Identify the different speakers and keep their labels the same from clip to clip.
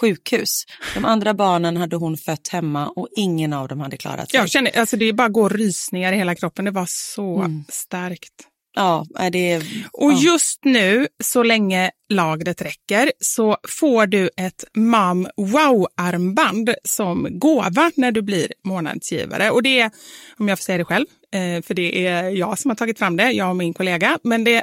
Speaker 1: sjukhus. De andra barnen hade hon fött hemma och ingen av dem hade klarat sig.
Speaker 2: Jag känner, alltså det bara går rysningar i hela kroppen. Det var så
Speaker 1: Mm.
Speaker 2: starkt.
Speaker 1: Ja, är det...
Speaker 2: Och
Speaker 1: ja.
Speaker 2: just nu, så länge lagret räcker, så får du ett Mam Wow-armband som gåva när du blir månadsgivare. Och det är, om jag får säga det själv, eh, för det är jag som har tagit fram det, jag och min kollega, men det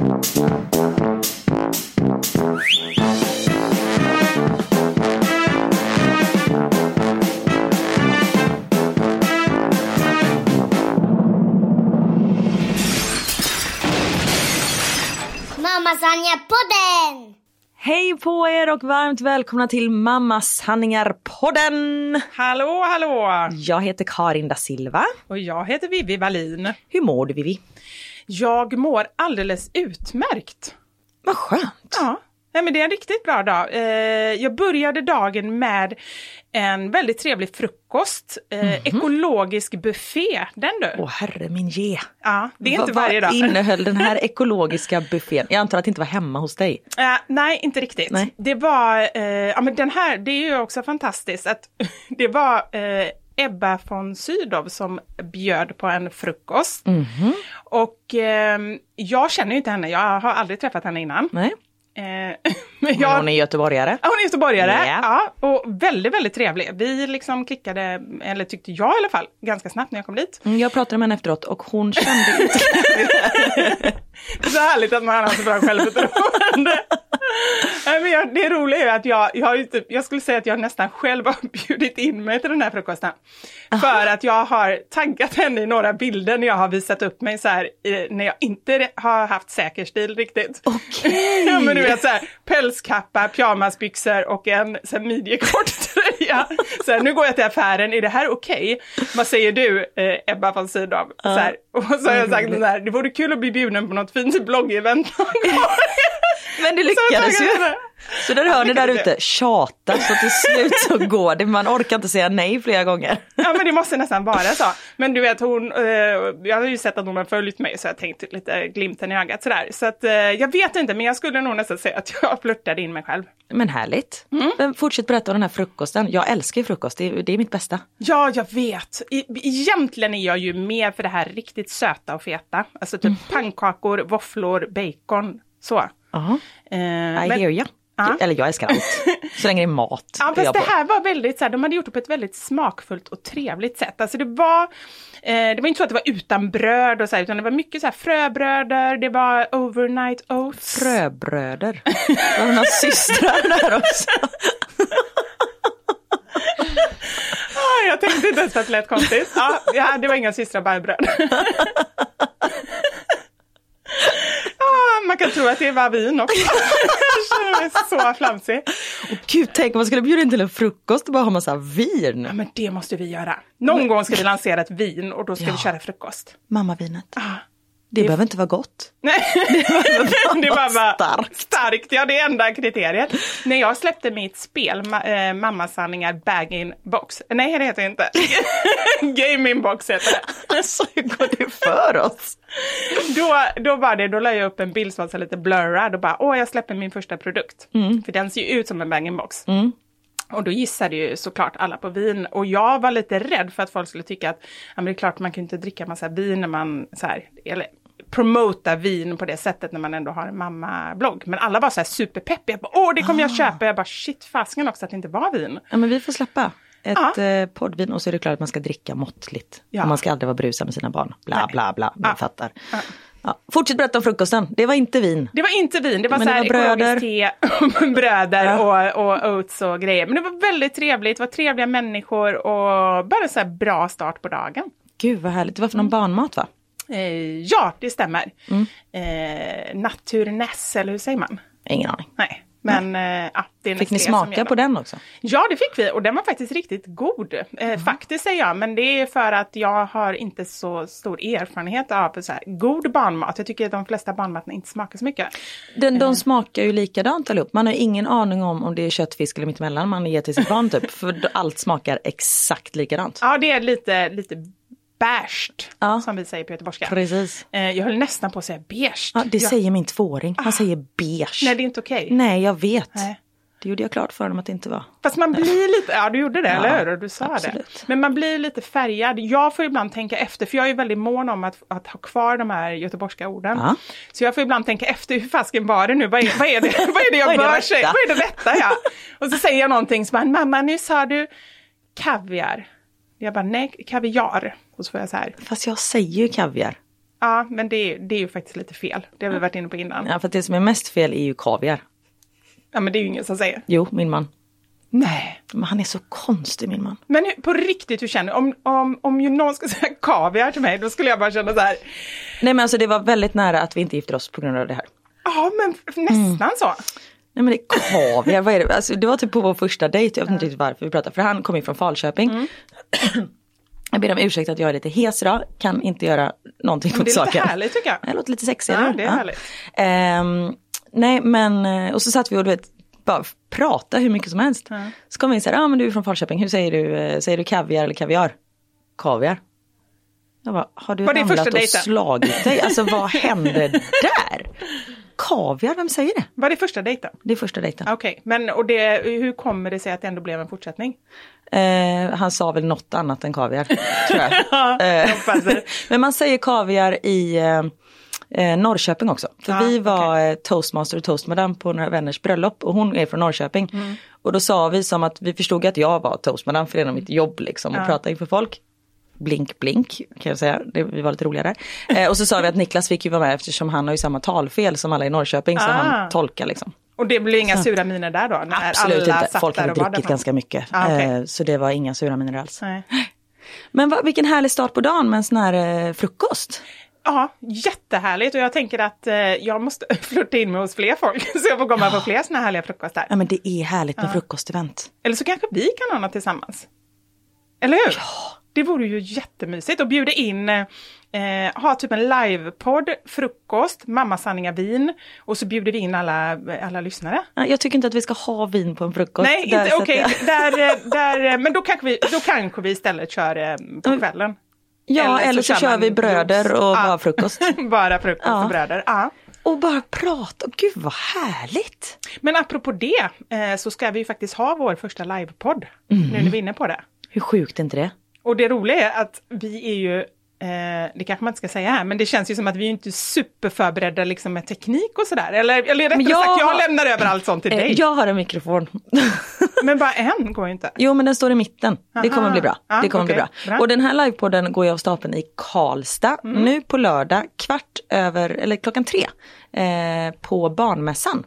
Speaker 3: Mamma!
Speaker 4: Hej på er och varmt välkomna till Mamma Sanningar-podden!
Speaker 2: Hallå, hallå!
Speaker 4: Jag heter Karin da Silva.
Speaker 2: Och jag heter Vivi Wallin.
Speaker 4: Hur mår du Vivi?
Speaker 2: Jag mår alldeles utmärkt.
Speaker 4: Vad skönt!
Speaker 2: Ja, Nej, men det är en riktigt bra dag. Eh, jag började dagen med en väldigt trevlig frukost. Eh, Ekologisk buffé, den du.
Speaker 1: Åh herre min ge.
Speaker 2: Ja, det är inte
Speaker 1: Vad-
Speaker 2: varje dag.
Speaker 1: Vad innehöll den här ekologiska buffén? Jag antar att det inte var hemma hos dig.
Speaker 2: Eh, nej, inte riktigt.
Speaker 1: Nej.
Speaker 2: Det var, eh, ja men den här, det är ju också fantastiskt att det var eh, Ebba von Sydow som bjöd på en frukost.
Speaker 1: Mhm.
Speaker 2: Och ehm, jag känner ju inte henne, jag har aldrig träffat henne innan.
Speaker 1: Nej.
Speaker 2: Eh, men jag,
Speaker 1: hon är göteborgare.
Speaker 2: Ja, hon är göteborgare.
Speaker 1: Ja.
Speaker 2: Ja, och väldigt, väldigt trevlig. Vi liksom klickade, eller tyckte jag i alla fall, ganska snabbt när jag kom dit.
Speaker 1: Mm, Jag pratade med henne efteråt och hon kände inte...
Speaker 2: Det är så härligt att man har så bra självförtroende. Nej, men jag, det roliga är att jag, jag, typ, jag skulle säga att jag nästan själv har bjudit in mig till den här frukosten. För att jag har taggat henne i några bilder när jag har visat upp mig så här, när jag inte har haft säker stil riktigt.
Speaker 1: Okej.
Speaker 2: Ja men du vet så här, pälskappa, pyjamasbyxor och en så här, midjekort tröja. Så här, nu går jag till affären, är det här okej? Vad säger du eh, Ebba von Sydow? Så här, och så har jag sagt så här, det vore kul att bli bjuden på något fint bloggevent någon gång.
Speaker 1: Men det lyckades ju. Så där hör ni där ute, tjata så till slut så går det. Man orkar inte säga nej flera gånger.
Speaker 2: Ja men det måste nästan vara så. Men du vet hon, eh, jag har ju sett att hon har följt mig så jag tänkte lite glimten i ögat sådär. Så att eh, jag vet inte men jag skulle nog nästan säga att jag flörtade in mig själv.
Speaker 1: Men härligt. Men fortsätt berätta om den här frukosten. Jag älskar ju frukost, det är, det är mitt bästa.
Speaker 2: Ja, jag vet. Egentligen är jag ju mer för det här riktigt söta och feta. Alltså typ pannkakor, våfflor, bacon, så.
Speaker 1: Jaha.
Speaker 2: Eh,
Speaker 1: I
Speaker 2: men-
Speaker 1: hear ya.
Speaker 2: Ja.
Speaker 1: Eller jag älskar allt. Så länge det är mat.
Speaker 2: Ja, fast det här var väldigt så här, de hade gjort det på ett väldigt smakfullt och trevligt sätt. Alltså det var, eh, det var inte så att det var utan bröd och så här, utan det var mycket så här fröbröder, det var overnight oats.
Speaker 1: Fröbröder. Var det några systrar där också?
Speaker 2: Ah, jag tänkte inte ens att det lät konstigt. Ja, det var inga systrar, bara bröd. Man kan tro att det var vin också. Jag är så flamsig.
Speaker 1: Gud, tänk om man skulle bjuda in till en frukost och bara ha massa vin.
Speaker 2: Ja, men det måste vi göra. Någon gång ska vi lansera ett vin och då ska vi köra frukost.
Speaker 1: Mammavinet.
Speaker 2: Ah.
Speaker 1: Det behöver inte vara gott.
Speaker 2: Nej, det var bara
Speaker 1: starkt.
Speaker 2: starkt. Ja, det är enda kriteriet. När jag släppte mitt spel, ma- eh, Mammasanningar bag-in box. Nej, det heter inte. Game-in box heter det.
Speaker 1: Alltså hur går det för oss?
Speaker 2: Då, då var det, då la jag upp en bild som var lite blurrad och bara, åh, jag släpper min första produkt. För den ser ju ut som en bag-in box. Och då gissade ju såklart alla på vin. Och jag var lite rädd för att folk skulle tycka att, ja men det är klart man kan inte dricka massa vin när man så här, eller promota vin på det sättet när man ändå har en mammablogg. Men alla var så här superpeppiga, bara, åh det kommer jag köpa. Jag bara, shit fasken också att det inte var vin.
Speaker 1: Ja men vi får släppa ett
Speaker 2: Ja.
Speaker 1: eh, poddvin och så är det klart att man ska dricka måttligt.
Speaker 2: Ja.
Speaker 1: Och man ska aldrig vara brusad med sina barn. Bla bla bla, ni
Speaker 2: Ja.
Speaker 1: fattar. Ja. Fortsätt berätta om frukosten, det var inte vin.
Speaker 2: Det var inte vin, det var
Speaker 1: Men
Speaker 2: så
Speaker 1: det
Speaker 2: här
Speaker 1: var bröder.
Speaker 2: te, bröder och, och oats och grejer. Men det var väldigt trevligt, det var trevliga människor och bara så här bra start på dagen.
Speaker 1: Gud vad härligt, det var för någon barnmat va?
Speaker 2: Eh, ja, det stämmer.
Speaker 1: Mm.
Speaker 2: Eh, Naturness, eller hur säger man?
Speaker 1: Ingen aning.
Speaker 2: Nej, men eh, ja, det är
Speaker 1: Fick ni smaka på den också?
Speaker 2: Ja, det fick vi och den var faktiskt riktigt god. Eh, Faktiskt säger jag, men det är för att jag har inte så stor erfarenhet av så här, god barnmat. Jag tycker att de flesta barnmaten inte smakar så mycket.
Speaker 1: Den,
Speaker 2: Eh.
Speaker 1: de smakar ju likadant allihop. Man har ingen aning om om det är köttfisk eller mittemellan man ger till sitt barn typ. För allt smakar exakt likadant.
Speaker 2: Ja, det är lite, lite beige,
Speaker 1: Ja.
Speaker 2: som vi säger på göteborgska.
Speaker 1: Precis.
Speaker 2: Eh, jag höll nästan på att säga beige.
Speaker 1: Ja, det
Speaker 2: Ja.
Speaker 1: säger min tvååring. Han säger beige.
Speaker 2: Nej, det är inte okej.
Speaker 1: Nej, jag vet.
Speaker 2: Nej.
Speaker 1: Det gjorde jag klart för honom att det inte var.
Speaker 2: Fast man blir lite, ja du gjorde det,
Speaker 1: Ja,
Speaker 2: eller hur? Du sa det.
Speaker 1: absolut.
Speaker 2: Men man blir lite färgad. Jag får ibland tänka efter, för jag är väldigt mån om att, att ha kvar de här göteborgska orden.
Speaker 1: Ja.
Speaker 2: Så jag får ibland tänka efter, hur fasken var det nu? Vad är, vad är, det, vad är det jag
Speaker 1: det
Speaker 2: bör säga? Vad är det rätta? Ja. Och så säger jag någonting som mamma nu sa du kaviar. Jag bara, nej, kaviar. Och så får jag så här,
Speaker 1: Fast jag säger ju kaviar.
Speaker 2: ja men det, är- det är ju faktiskt lite fel. Det har vi varit inne på innan. Ja,
Speaker 1: Ja, för att det som är mest fel är ju kaviar.
Speaker 2: men det är ju ingen som säger.
Speaker 1: Jo, min man.
Speaker 2: Nej.
Speaker 1: Men han är så konstig min man.
Speaker 2: Men hur, på riktigt, hur känner du? Om, om, om ju någon ska säga kaviar till mig, då skulle jag bara känna så här,
Speaker 1: Nej men alltså det var väldigt nära att vi inte gifter oss på grund av det här.
Speaker 2: ja men nästan så.
Speaker 1: Nej men det är kaviar, vad är det? Alltså, det var typ på vår första dejt, jag vet inte riktigt varför vi pratade, för han kom ju från Falköping. Jag ber om ursäkt att jag är lite hes idag, kan inte göra någonting åt
Speaker 2: det är lite
Speaker 1: saken.
Speaker 2: härligt tycker jag.
Speaker 1: Det låter lite sexigt.
Speaker 2: Ja, det är härligt.
Speaker 1: Ehm, nej men, eh, och så satt vi och du vet, bara prata hur mycket som helst. Så kom vi in så här, ja ah, men du är från Falköping, hur säger du, eh, säger du kaviar eller kaviar? Kaviar. Jag bara, har du
Speaker 2: Var
Speaker 1: ramlat och
Speaker 2: dejten?
Speaker 1: slagit dig? Alltså vad hände där? Kaviar, vem säger det?
Speaker 2: Var det första dejten?
Speaker 1: Det är första dejten.
Speaker 2: Okej, men och det, hur kommer det sig att det ändå blev en fortsättning?
Speaker 1: Eh, han sa väl något annat än kaviar, tror jag. Eh. Men man säger kaviar i eh, eh, Norrköping också. För
Speaker 2: Ja,
Speaker 1: vi var eh, toastmaster och toastmadam på några vänners bröllop och hon är från Norrköping.
Speaker 2: Mm.
Speaker 1: Och då sa vi som att vi förstod att jag var toastmadam för det är mitt jobb liksom att prata inför folk. Blink blink kan jag säga, det, vi var lite roliga där. Eh, och så sa vi att Niklas fick ju vara med eftersom han har ju samma talfel som alla i Norrköping så
Speaker 2: Ah.
Speaker 1: han tolkar liksom.
Speaker 2: Och det blir inga sura miner där då?
Speaker 1: Absolut
Speaker 2: alla
Speaker 1: inte, folk hade druckit ganska mycket.
Speaker 2: Ah, okej.
Speaker 1: eh, så det var inga sura miner alls.
Speaker 2: Nej.
Speaker 1: Men va, vilken härlig start på dagen med en sån här eh, frukost.
Speaker 2: Ja, jättehärligt och jag tänker att eh, jag måste flirta in mig hos fler folk så jag får komma på fler såna här härliga frukostar.
Speaker 1: Ja men det är härligt med frukostevent.
Speaker 2: Eller så kanske vi kan ha något tillsammans. Eller hur? Det vore ju jättemysigt och bjuda in, eh, ha typ en livepodd, frukost, mammasanningar vin och så bjuder vi in alla, alla lyssnare.
Speaker 1: Ja, Jag tycker inte att vi ska ha vin på en frukost.
Speaker 2: Nej, inte, okej,
Speaker 1: jag-
Speaker 2: där, eh, där, eh, men då kanske, vi, då kanske vi istället kör eh, på kvällen.
Speaker 1: Ja, eller så, kör
Speaker 2: man
Speaker 1: vi bröder och
Speaker 2: Ja.
Speaker 1: bara frukost.
Speaker 2: bara frukost
Speaker 1: Ja.
Speaker 2: och bröder. Ja.
Speaker 1: Och bara prata, gud vad härligt.
Speaker 2: Men apropå det eh, så ska vi ju faktiskt ha vår första livepodd.
Speaker 1: Mm.
Speaker 2: Nu när vi är inne på det.
Speaker 1: Hur sjukt är inte det?
Speaker 2: Och det roliga är att vi är ju, eh, det kanske man inte ska säga här, men det känns ju som att vi är inte superförberedda liksom med teknik och sådär. Eller, eller rättare
Speaker 1: jag
Speaker 2: sagt, jag
Speaker 1: har-
Speaker 2: lämnar över allt sånt till
Speaker 1: Eh,
Speaker 2: dig.
Speaker 1: Jag har en mikrofon.
Speaker 2: Men bara en går ju inte.
Speaker 1: Jo men den står i mitten. Det kommer
Speaker 2: Aha.
Speaker 1: bli bra.
Speaker 2: Ja,
Speaker 1: det kommer bli
Speaker 2: okej.
Speaker 1: bra.
Speaker 2: Bra. Mm.
Speaker 1: Och den här livepodden går jag av stapeln i Karlstad nu på lördag kvart över, eller klockan tre. Eh, på barnmässan.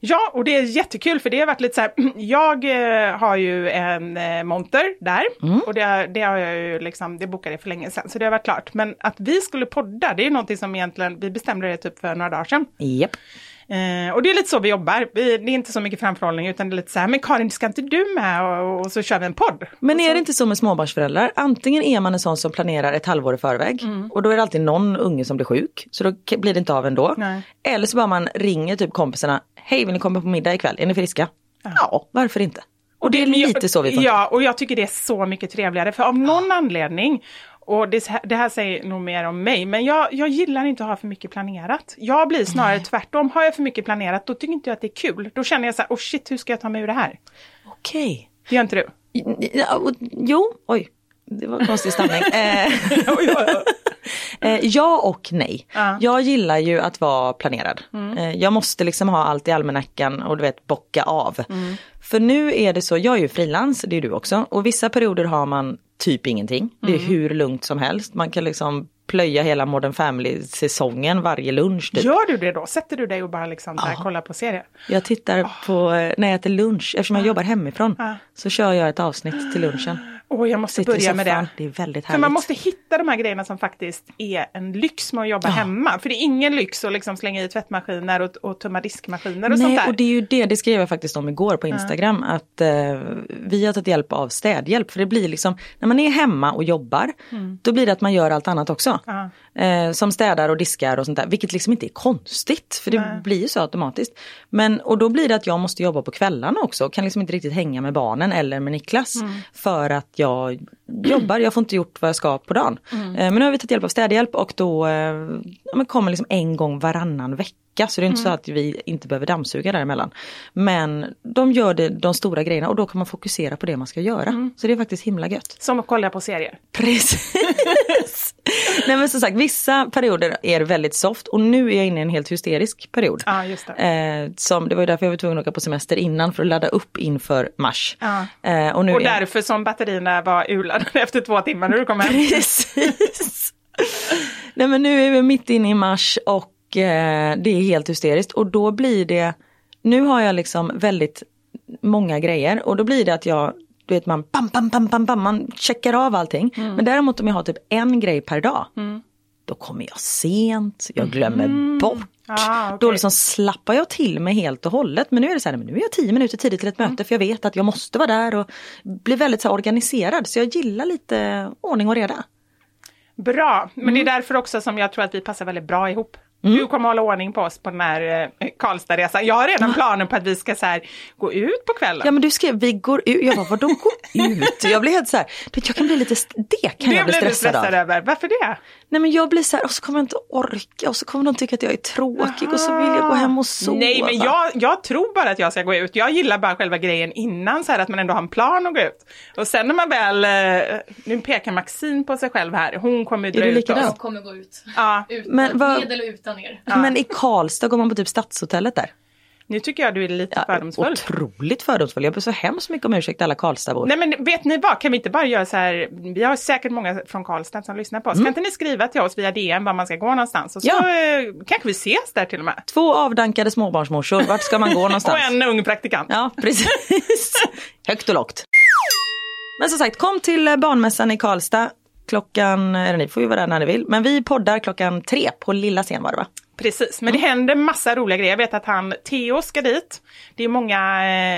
Speaker 2: Ja, och det är jättekul för det har varit lite så här, jag eh, har ju en eh, monter där
Speaker 1: Mm.
Speaker 2: och det, det har jag ju liksom, det bokade jag för länge sedan så det har varit klart. Men att vi skulle podda, det är ju någonting som egentligen, vi bestämde det typ för några dagar sedan.
Speaker 1: Japp.
Speaker 2: Eh, och det är lite så vi jobbar, vi, det är inte så mycket framförhållning utan det är lite så här, men Karin ska inte du med och, och så kör vi en podd.
Speaker 1: Men är det inte så med småbarnsföräldrar? Antingen är man en sån som planerar ett halvår i förväg
Speaker 2: Mm.
Speaker 1: och då är det alltid någon unge som blir sjuk så då blir det inte av ändå.
Speaker 2: Nej.
Speaker 1: Eller så bara man ringer typ kompisarna, hej vill ni komma på middag ikväll, är ni friska? Ja, varför inte? Och det är lite så vi funkar.
Speaker 2: Ja, och jag tycker det är så mycket trevligare för av någon anledning och det, det här säger nog mer om mig, men jag, jag gillar inte att ha för mycket planerat. Jag blir snarare tvärtom. Har jag för mycket planerat, då tycker inte jag att det är kul. Då känner jag så här, oh shit, hur ska jag ta mig ur det här?
Speaker 1: Okej.
Speaker 2: Det gör inte du?
Speaker 1: Ja, Jo, oj. Det var konstig stämning. Eh, ja och nej. Jag gillar ju att vara planerad. Eh, jag måste liksom ha allt i almanackan och du vet bocka av. För nu är det så, jag är ju frilans, det är du också. Och vissa perioder har man typ ingenting. Det är hur lugnt som helst. Man kan liksom plöja hela Modern Family-säsongen varje lunch. Typ.
Speaker 2: Gör du det då? Sätter du dig och bara liksom där, kollar på serier?
Speaker 1: Jag tittar på, eh, när jag äter lunch, eftersom jag jobbar hemifrån.
Speaker 2: Ja.
Speaker 1: Så kör jag ett avsnitt till lunchen.
Speaker 2: Åh, jag måste
Speaker 1: Sitter i
Speaker 2: börja med det.
Speaker 1: Det är väldigt
Speaker 2: För
Speaker 1: härligt.
Speaker 2: man måste hitta de här grejerna som faktiskt är en lyx med att jobba hemma. För det är ingen lyx att liksom slänga i tvättmaskiner och, och tömma diskmaskiner och sånt
Speaker 1: Nej,
Speaker 2: där.
Speaker 1: och det är ju det, det skrev jag faktiskt om igår på Instagram, att eh, vi har tagit hjälp av städhjälp. För det blir liksom, när man är hemma och jobbar, då blir det att man gör allt annat också.
Speaker 2: Ja.
Speaker 1: Eh, som städar och diskar och sånt där, vilket liksom inte är konstigt, för det blir ju så automatiskt. Men, och då blir det att jag måste jobba på kvällarna också, kan liksom inte riktigt hänga med barnen eller med Niklas. För att jag jobbar, jag får inte gjort vad jag ska på dagen. Eh, men nu har vi tagit hjälp av städhjälp och då eh, ja, kommer liksom en gång varannan vecka. Så det är inte så att vi inte behöver dammsuga däremellan. Men de gör det, de stora grejerna och då kan man fokusera på det man ska göra. Så det är faktiskt himla gött.
Speaker 2: Som att kolla på serier.
Speaker 1: Precis. Nej men som sagt, vissa perioder är väldigt soft och nu är jag inne i en helt hysterisk period.
Speaker 2: Ja, just det.
Speaker 1: Eh, som, det var ju därför jag var tvungen att åka på semester innan för att ladda upp inför mars.
Speaker 2: Ja.
Speaker 1: Eh, och nu
Speaker 2: Och
Speaker 1: är...
Speaker 2: därför som batterierna var urladdade efter två timmar när du kom hem.
Speaker 1: Precis. Nej men nu är vi mitt inne i mars och eh, det är helt hysteriskt och då blir det, nu har jag liksom väldigt många grejer och då blir det att jag, du vet man bam, bam, bam, bam, bam, man checkar av allting. Men däremot om jag har typ en grej per dag, då kommer jag sent, jag glömmer bort.
Speaker 2: Ah, okej.
Speaker 1: Då liksom slappar jag till mig helt och hållet. Men nu är det så här, nu är jag tio minuter tidigt till ett möte för jag vet att jag måste vara där och blir väldigt så organiserad. Så jag gillar lite ordning och reda.
Speaker 2: Bra, men
Speaker 1: Mm.
Speaker 2: det är därför också som jag tror att vi passar väldigt bra ihop. Du kommer hålla ordning på oss på den här eh, Karlstadresan. Jag har redan planer på att vi ska så här, gå ut på kvällen.
Speaker 1: Ja men du skrev vi går ut, jag bara vadå gå ut? Jag blir helt så här, jag kan bli lite, det kan
Speaker 2: det
Speaker 1: jag bli
Speaker 2: blir du
Speaker 1: stressad,
Speaker 2: stressad
Speaker 1: av.
Speaker 2: över. Varför det?
Speaker 1: Nej men jag blir så här, och så kommer jag inte orka och så kommer de tycka att jag är tråkig och så vill jag gå hem och sova.
Speaker 2: Nej men jag, jag tror bara att jag ska gå ut. Jag gillar bara själva grejen innan så här att man ändå har en plan att gå ut. Och sen när man väl, eh, nu pekar Maxine på sig själv här, hon kommer ju dra
Speaker 1: du
Speaker 2: ut
Speaker 1: likadan?
Speaker 2: oss.
Speaker 5: kommer gå ut.
Speaker 2: Ja,
Speaker 5: Utan,
Speaker 1: Men vad-
Speaker 5: Med eller utan er.
Speaker 1: Men i Karlstad går man på typ Stadshotellet där.
Speaker 2: nu tycker jag du är lite
Speaker 1: Ja,
Speaker 2: fördomsfull.
Speaker 1: otroligt fördomsfull. Jag ber så hemskt mycket om ursäkt alla Karlstadbor.
Speaker 2: Nej men vet ni vad, kan vi inte bara göra så här, vi har säkert många från Karlstad som lyssnar på oss. Kan inte ni skriva till oss via DM var man ska gå någonstans? Och så
Speaker 1: Mm. Ja.
Speaker 2: kanske vi ses där till och med.
Speaker 1: Två avdankade småbarnsmorsor, vart ska man gå någonstans?
Speaker 2: Och en ung praktikant.
Speaker 1: Ja, precis. Högt och lågt. Men som sagt, kom till barnmässan i Karlstad. Klockan, eller ni får ju vara där när ni vill, men vi poddar klockan tre på lilla scen var det va?
Speaker 2: Precis, men det händer massa roliga grejer. Jag vet att han, Theo ska dit. Det är många,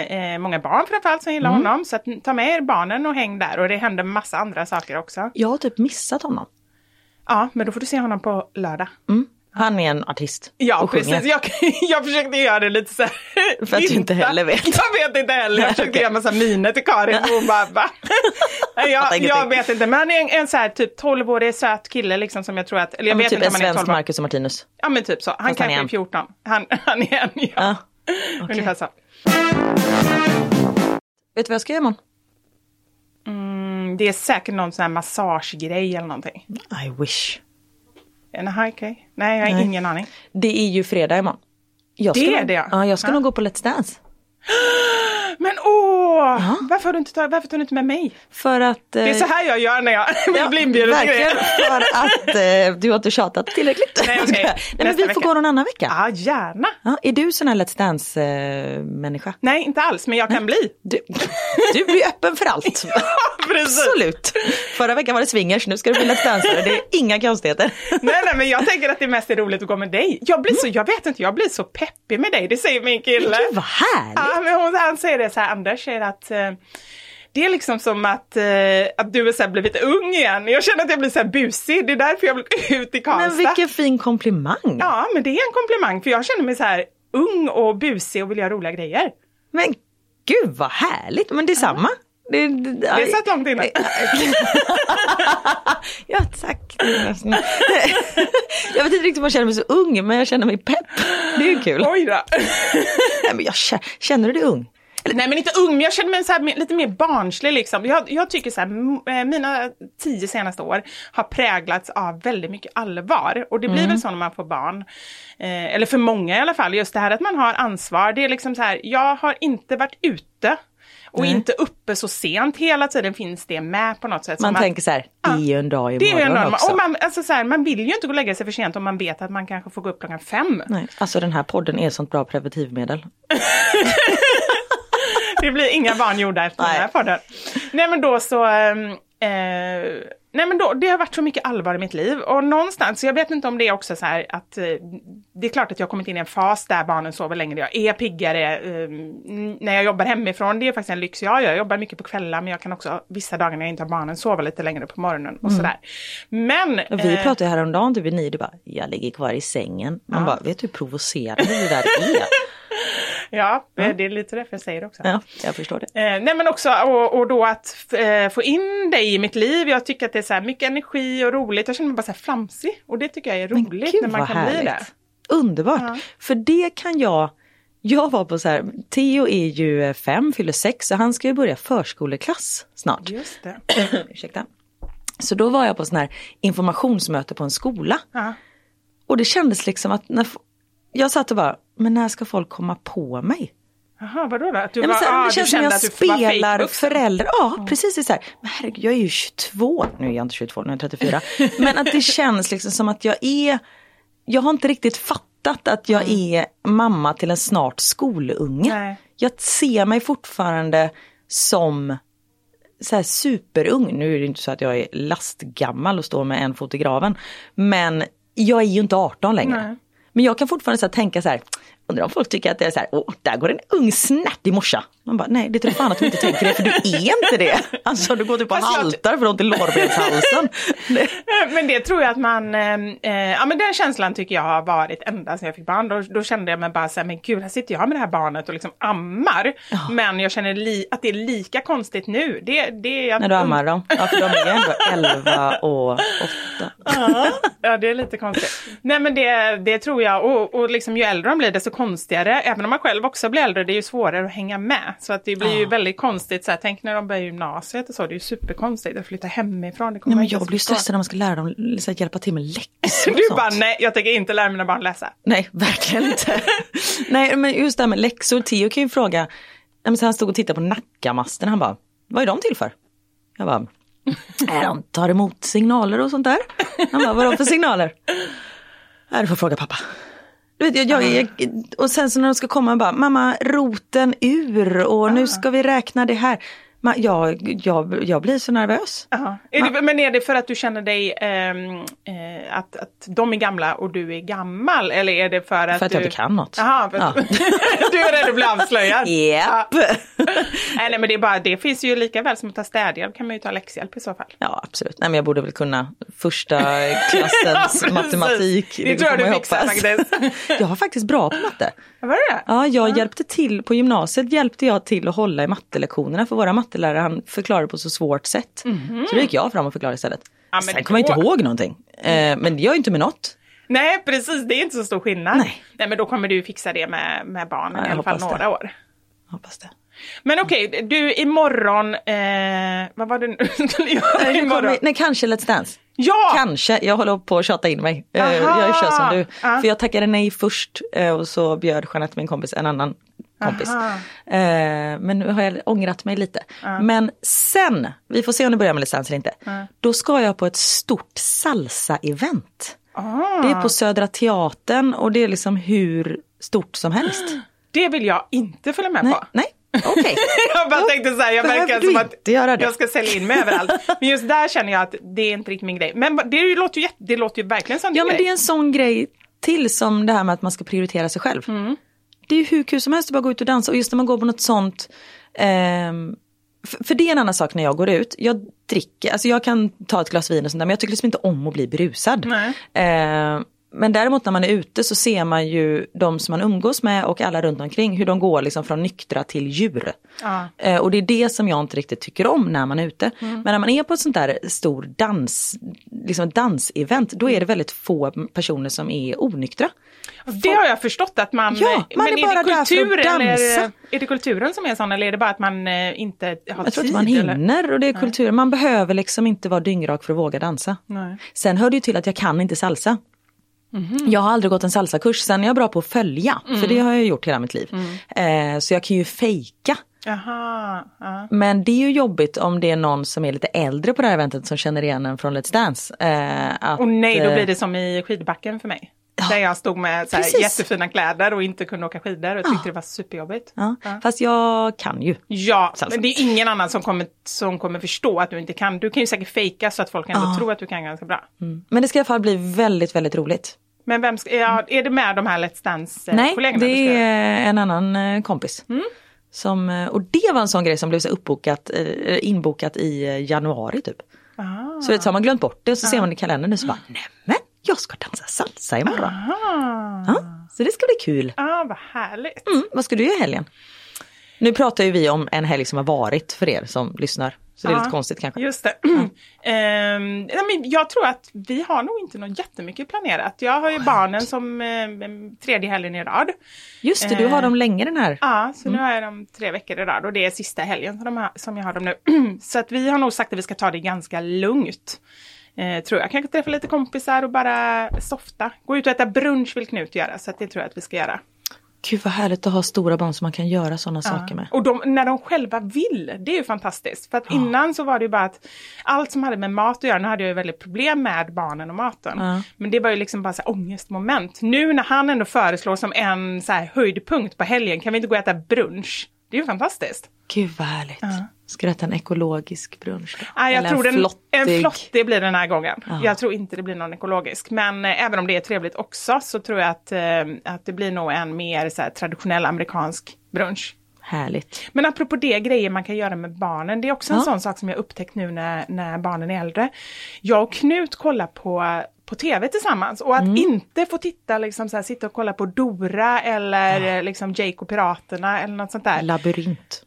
Speaker 2: eh, många barn framförallt som gillar honom. Så att, ta med er barnen och häng där. Och det händer massa andra saker också.
Speaker 1: Jag har typ missat honom.
Speaker 2: Ja, men då får du se honom på lördag.
Speaker 1: Han är en artist.
Speaker 2: Ja,
Speaker 1: och
Speaker 2: precis. Jag, jag försökte göra det lite så här.
Speaker 1: För att du inte heller vet.
Speaker 2: Jag vet inte heller. Jag försökte
Speaker 1: okej.
Speaker 2: göra massa miner till Karin och hon bara, va? Jag, jag vet inte. Men han är en, en så här typ 12-årig söt kille liksom som jag tror att, eller jag
Speaker 1: Ja,
Speaker 2: vet
Speaker 1: typ
Speaker 2: inte
Speaker 1: en
Speaker 2: om han är
Speaker 1: svensk
Speaker 2: 12 år.
Speaker 1: Marcus och Martinus.
Speaker 2: Ja men typ så. Han
Speaker 1: Fast han
Speaker 2: kanske
Speaker 1: är
Speaker 2: är
Speaker 1: en.
Speaker 2: 14. Han, han är en, ja.
Speaker 1: Ja.
Speaker 2: Ungefär så.
Speaker 1: Vet du vad jag ska göra imorgon?
Speaker 2: Mm, det är säkert någon sån här massagegrej eller någonting.
Speaker 1: I wish.
Speaker 2: Nej, okej. Nej, jag har
Speaker 1: Nej.
Speaker 2: ingen aning.
Speaker 1: Det är ju fredag imorgon. Jag
Speaker 2: Det
Speaker 1: ska
Speaker 2: är
Speaker 1: nog,
Speaker 2: det, ja.
Speaker 1: ja. Jag ska
Speaker 2: Ja.
Speaker 1: nog gå på Let's Dance.
Speaker 2: Men åh! Varför, har du inte tagit, varför tar du inte med mig?
Speaker 1: För att...
Speaker 2: Det är så här jag gör när jag vill bli inbjuden till grejer.
Speaker 1: för att eh, du har inte tjatat tillräckligt.
Speaker 2: Nej, okej.
Speaker 1: Nej, men
Speaker 2: Nästa
Speaker 1: vi får
Speaker 2: vecka.
Speaker 1: gå någon annan vecka.
Speaker 2: Ja, gärna.
Speaker 1: Ja, är du sån här Let's Dance-människa?
Speaker 2: Nej, inte alls, men jag kan bli.
Speaker 1: du, du blir öppen för allt.
Speaker 2: Precis.
Speaker 1: Absolut. Förra veckan var det swingers, nu ska du bli Let's Dancare. Det är inga konstigheter.
Speaker 2: Nej, nej, men jag tänker att det mest är roligt att gå med dig. Jag blir så, jag vet inte, jag blir så peppig med dig, det säger min kille.
Speaker 1: Gud vad härligt.
Speaker 2: Ja, men hon, han säger det så här, Anders säger att eh, det är liksom som att, eh, att du är så här blivit ung igen. Jag känner att jag blir så här busig, det är därför jag vill ut i Karlstad.
Speaker 1: Men vilken fin komplimang.
Speaker 2: Ja, men det är en komplimang för jag känner mig så här ung och busig och vill göra roliga grejer.
Speaker 1: Men gud vad härligt. Men det är samma. Det, det,
Speaker 2: Det satt långt inne.
Speaker 1: ja tack. jag vet inte riktigt om jag känner mig så ung men jag känner mig pepp. Det är ju kul.
Speaker 2: Oj då.
Speaker 1: Nej, men jag känner, känner du dig ung?
Speaker 2: Nej men inte ung, men jag känner mig så här, lite mer barnslig liksom. Jag, jag tycker så här, eh, mina tio senaste år har präglats av väldigt mycket allvar. Och det blir väl så när man får barn. Eh, eller för många i alla fall, just det här att man har ansvar. Det är liksom så här, jag har inte varit ute. Och
Speaker 1: Nej.
Speaker 2: inte uppe så sent, hela tiden finns det med på något sätt.
Speaker 1: Man
Speaker 2: som
Speaker 1: tänker så här, det är ju en dag
Speaker 2: det är
Speaker 1: imorgon
Speaker 2: enormt.
Speaker 1: också.
Speaker 2: Och man, alltså så här, man vill ju inte gå och lägga sig för sent om man vet att man kanske får gå upp klockan fem.
Speaker 1: Nej, alltså den här podden är ett sånt bra preventivmedel.
Speaker 2: Det blir inga barn gjorda efter den här
Speaker 1: Nej.
Speaker 2: podden. Nej men då så, ehm, eh, nej men då, det har varit så mycket allvar i mitt liv och någonstans, jag vet inte om det är också så här att eh, det är klart att jag har kommit in i en fas där barnen sover längre, jag är piggare eh, när jag jobbar hemifrån, det är faktiskt en lyx jag gör, jag jobbar mycket på kvällar men jag kan också vissa dagar när jag inte har barnen sova lite längre på morgonen och sådär. Men...
Speaker 1: Mm. Och Vi
Speaker 2: eh,
Speaker 1: pratade häromdagen typ vid nio, du bara, jag ligger kvar i sängen. Man bara, vet du hur provocerande det där är?
Speaker 2: Ja, det är lite därför jag säger det också.
Speaker 1: Ja, jag förstår det.
Speaker 2: Eh, nej men också och, och då att eh, få in dig i mitt liv. Jag tycker att det är så här mycket energi och roligt. Jag känner mig bara så här flamsig. Och det tycker jag är roligt
Speaker 1: gud
Speaker 2: när man kan bli
Speaker 1: härligt.
Speaker 2: det.
Speaker 1: Underbart.
Speaker 2: Ja.
Speaker 1: För det kan jag, jag var på så här, Theo är ju fem, fyller sex, så han ska ju börja förskoleklass snart.
Speaker 2: Just det.
Speaker 1: Ursäkta. Så då var jag på sån här informationsmöte på en skola.
Speaker 2: Ja.
Speaker 1: Och det kändes liksom att när, jag satt och bara, men när ska folk komma på mig?
Speaker 2: Jaha, vadå då? Att du
Speaker 1: Ja, men
Speaker 2: var,
Speaker 1: här,
Speaker 2: ah,
Speaker 1: det känns som jag
Speaker 2: att
Speaker 1: spelar förälder. Ja, precis. Det är så här. Men herregud, jag är ju 22. Nu är jag inte 22, nu är jag 34. Men att det känns liksom som att jag är, jag har inte riktigt fattat att jag är mamma till en snart skolunge.
Speaker 2: Nej.
Speaker 1: Jag ser mig fortfarande som så här superung. Nu är det inte så att jag är lastgammal och står med en fot i graven. Men jag är ju inte 18 längre.
Speaker 2: Nej.
Speaker 1: Men jag kan fortfarande så här tänka så här, Undrar om folk tycker att det är så här, åh, där går en ung snärtig morsa. Man bara, nej det tror fan att du inte tänker det, för du är inte det. Alltså du går typ
Speaker 2: Fast jag-
Speaker 1: haltar för du har ont i lårbenshalsen.
Speaker 2: Men det tror jag att man, eh, eh, ja men den känslan tycker jag har varit ända sedan jag fick barn. Då, då kände jag mig bara så här, men gud här sitter jag med det här barnet och liksom ammar. Men jag känner li, att det är lika konstigt nu. Det, det, jag,
Speaker 1: När du ammar dem. Ja, för de är ändå 11 och 8.
Speaker 2: Ja, ja, det är lite konstigt. Nej men det, det tror jag, och, och liksom ju äldre de blir desto konstigare, även om man själv också blir äldre, det är ju svårare att hänga med. Så att det blir ju väldigt konstigt, så här, tänk när de börjar gymnasiet och så, det är ju superkonstigt att flytta hemifrån. Det kommer
Speaker 1: Nej, men jag
Speaker 2: så
Speaker 1: blir stressad när man ska lära dem liksom, hjälpa till med läxor och
Speaker 2: Du
Speaker 1: sånt.
Speaker 2: bara, nej jag tänker inte lära mina barn läsa.
Speaker 1: Nej, verkligen inte. Nej, men just det här med läxor. Theo kan ju fråga, nej, men så han stod och tittade på Nackamasten, han bara, vad är de till för? Jag bara, "Nej, de tar emot signaler och sånt där. Han bara, vadå för signaler? Nej, du får fråga pappa. Du vet, jag, jag, jag, och sen så när de ska komma, bara, mamma, roten ur och nu ska vi räkna det här. Ma, jag, jag, jag blir så nervös.
Speaker 2: Ja. Är det, men är det för att du känner dig ehm, eh, att, att de är gamla och du är gammal? Eller är det för att
Speaker 1: För att
Speaker 2: du...
Speaker 1: jag inte kan något.
Speaker 2: För
Speaker 1: Ja.
Speaker 2: du är rädd att bli avslöjad?
Speaker 1: Japp.
Speaker 2: Ja. Nej, nej men det är bara, det finns ju lika väl som att ta städhjälp kan man ju ta läxhjälp i så fall.
Speaker 1: Ja absolut, nej men jag borde väl kunna första klassens
Speaker 2: Ja,
Speaker 1: matematik.
Speaker 2: Det tror jag
Speaker 1: man
Speaker 2: du fixar faktiskt.
Speaker 1: Jag var faktiskt bra på matte.
Speaker 2: Var det det?
Speaker 1: Ja, jag hjälpte till, på gymnasiet hjälpte jag till att hålla i mattelektionerna för våra mattelärare han förklarade på så svårt sätt. Så då gick jag fram och förklarade istället.
Speaker 2: Ja,
Speaker 1: Sen kommer jag inte ihåg någonting. Eh, men det gör ju inte med något.
Speaker 2: Nej precis, det är inte så stor skillnad.
Speaker 1: Nej.
Speaker 2: nej men då kommer du fixa det med, med barnen
Speaker 1: Ja,
Speaker 2: i
Speaker 1: jag
Speaker 2: alla fall några
Speaker 1: det.
Speaker 2: år.
Speaker 1: Hoppas det.
Speaker 2: Men okej, du imorgon, eh, vad var det nu?
Speaker 1: Nej,
Speaker 2: imorgon.
Speaker 1: nej, kanske Let's Dance.
Speaker 2: Ja!
Speaker 1: Kanske, jag håller på att tjata in mig. Eh,
Speaker 2: Aha.
Speaker 1: jag kör som du.
Speaker 2: Ja.
Speaker 1: För jag tackade nej först eh, och så bjöd Jeanette, min kompis, en annan kompis. Eh, men nu har jag ångrat mig lite. Men sen, vi får se om det börjar med Let's Dance eller inte. Då ska jag på ett stort salsa-event.
Speaker 2: Ah.
Speaker 1: Det är på Södra Teatern och det är liksom hur stort som helst.
Speaker 2: Det vill jag inte följa med
Speaker 1: Nej,
Speaker 2: på.
Speaker 1: nej. okej.
Speaker 2: Jag bara tänkte så här, jag verkar som att jag ska sälja in mig överallt. Men just där känner jag att det är inte riktigt min grej. Men det låter ju, det låter ju verkligen som
Speaker 1: Ja
Speaker 2: din
Speaker 1: men
Speaker 2: grej.
Speaker 1: det är en sån grej till som det här med att man ska prioritera sig själv. Det är hur kul som helst att bara gå ut och dansa och just när man går på något sånt. ehm, för, för det är en annan sak när jag går ut. Jag dricker, alltså jag kan ta ett glas vin och sånt där men jag tycker liksom inte om att bli berusad. Ehm, men däremot när man är ute så ser man ju de som man umgås med och alla runt omkring hur de går liksom från nyktra till djur.
Speaker 2: Ja.
Speaker 1: Eh, och det är det som jag inte riktigt tycker om när man är ute. Men när man är på ett sånt där stor dans, liksom dansevent, då är det väldigt få personer som är onyktra.
Speaker 2: Det har jag förstått att man...
Speaker 1: Ja, man
Speaker 2: men
Speaker 1: är bara
Speaker 2: det
Speaker 1: där för att
Speaker 2: kultur eller är det, är det kulturen som är sån eller är det bara att man eh, inte har
Speaker 1: Jag tror
Speaker 2: tid?
Speaker 1: inte man
Speaker 2: eller?
Speaker 1: hinner och det är kultur. Man behöver liksom inte vara dyngrak för att våga dansa.
Speaker 2: Nej.
Speaker 1: Sen hör det ju till att jag kan inte salsa. Jag har aldrig gått en salsakurs, sen är jag bra på att följa, för det har jag gjort hela mitt liv. Eh, så jag kan ju fejka.
Speaker 2: Jaha. Ja.
Speaker 1: Men det är ju jobbigt om det är någon som är lite äldre på det här eventet som känner igen en från Let's Dance. Eh, att,
Speaker 2: Och nej, då
Speaker 1: eh,
Speaker 2: blir det som i skidbacken för mig. Där jag stod med så här jättefina kläder och inte kunde åka skidor och tyckte det var superjobbigt.
Speaker 1: Ja, Fast jag kan ju.
Speaker 2: Ja,
Speaker 1: Salsa.
Speaker 2: men det är ingen annan som kommer, som kommer förstå att du inte kan. Du kan ju säkert fejka så att folk ändå
Speaker 1: Ja.
Speaker 2: tror att du kan ganska bra.
Speaker 1: Men det ska i alla fall bli väldigt, väldigt roligt.
Speaker 2: Men vem ska, ja, är det med de här Let's
Speaker 1: Nej,
Speaker 2: Dance-kollegorna?
Speaker 1: det är en annan eh, kompis. Som, eh, och det var en sån grej som blev så uppbokat, eh, inbokat i januari typ.
Speaker 2: Ah.
Speaker 1: Så vet, så har man glömt bort det och så ser man i kalendern och så bara, nämen, jag ska dansa salsa imorgon. Ja, så det ska bli kul.
Speaker 2: ah, vad härligt.
Speaker 1: Mm, vad ska du göra i helgen? Nu pratar ju vi om en helg som har varit för er som lyssnar. Så det är
Speaker 2: Ja,
Speaker 1: lite konstigt kanske.
Speaker 2: Just det. Nej, men jag tror att vi har nog inte något jättemycket planerat. Jag har ju barnen som eh, tredje helgen i rad.
Speaker 1: Just det, du har dem länge den här.
Speaker 2: Ja, så nu har jag dem tre veckor i rad och det är sista helgen som, de har, som jag har dem nu. så att vi har nog sagt att vi ska ta det ganska lugnt. Eh, tror jag. Kanske träffa lite kompisar och bara softa. Gå ut och äta brunch vill Knut göra, så det tror jag att vi ska göra.
Speaker 1: Gud vad härligt att ha stora barn som man kan göra sådana saker med.
Speaker 2: Och de, när de själva vill, det är ju fantastiskt. För att innan så var det ju bara att allt som hade med mat att göra, nu hade jag ju väldigt problem med barnen och maten.
Speaker 1: Ja.
Speaker 2: Men det var ju liksom bara så här ångestmoment. Nu när han ändå föreslår som en så här höjdpunkt på helgen, kan vi inte gå och äta brunch? Det är ju fantastiskt.
Speaker 1: Gud vad härligt. Ska du äta en ekologisk brunch?
Speaker 2: Nej, jag
Speaker 1: Eller
Speaker 2: tror
Speaker 1: en flottig?
Speaker 2: en flottig blir den här gången. Jag tror inte det blir någon ekologisk. Men eh, även om det är trevligt också så tror jag att, eh, att det blir nog en mer så här, traditionell amerikansk brunch.
Speaker 1: Härligt.
Speaker 2: Men apropå det, grejer man kan göra med barnen. Det är också en
Speaker 1: Ja.
Speaker 2: sån sak som jag upptäckt nu när, när barnen är äldre. Jag och Knut kollar på, på tv tillsammans och att
Speaker 1: Mm.
Speaker 2: inte få titta, liksom, så här, sitta och kolla på Dora eller eh, liksom Jake och Piraterna eller något sånt där.
Speaker 1: Labyrint.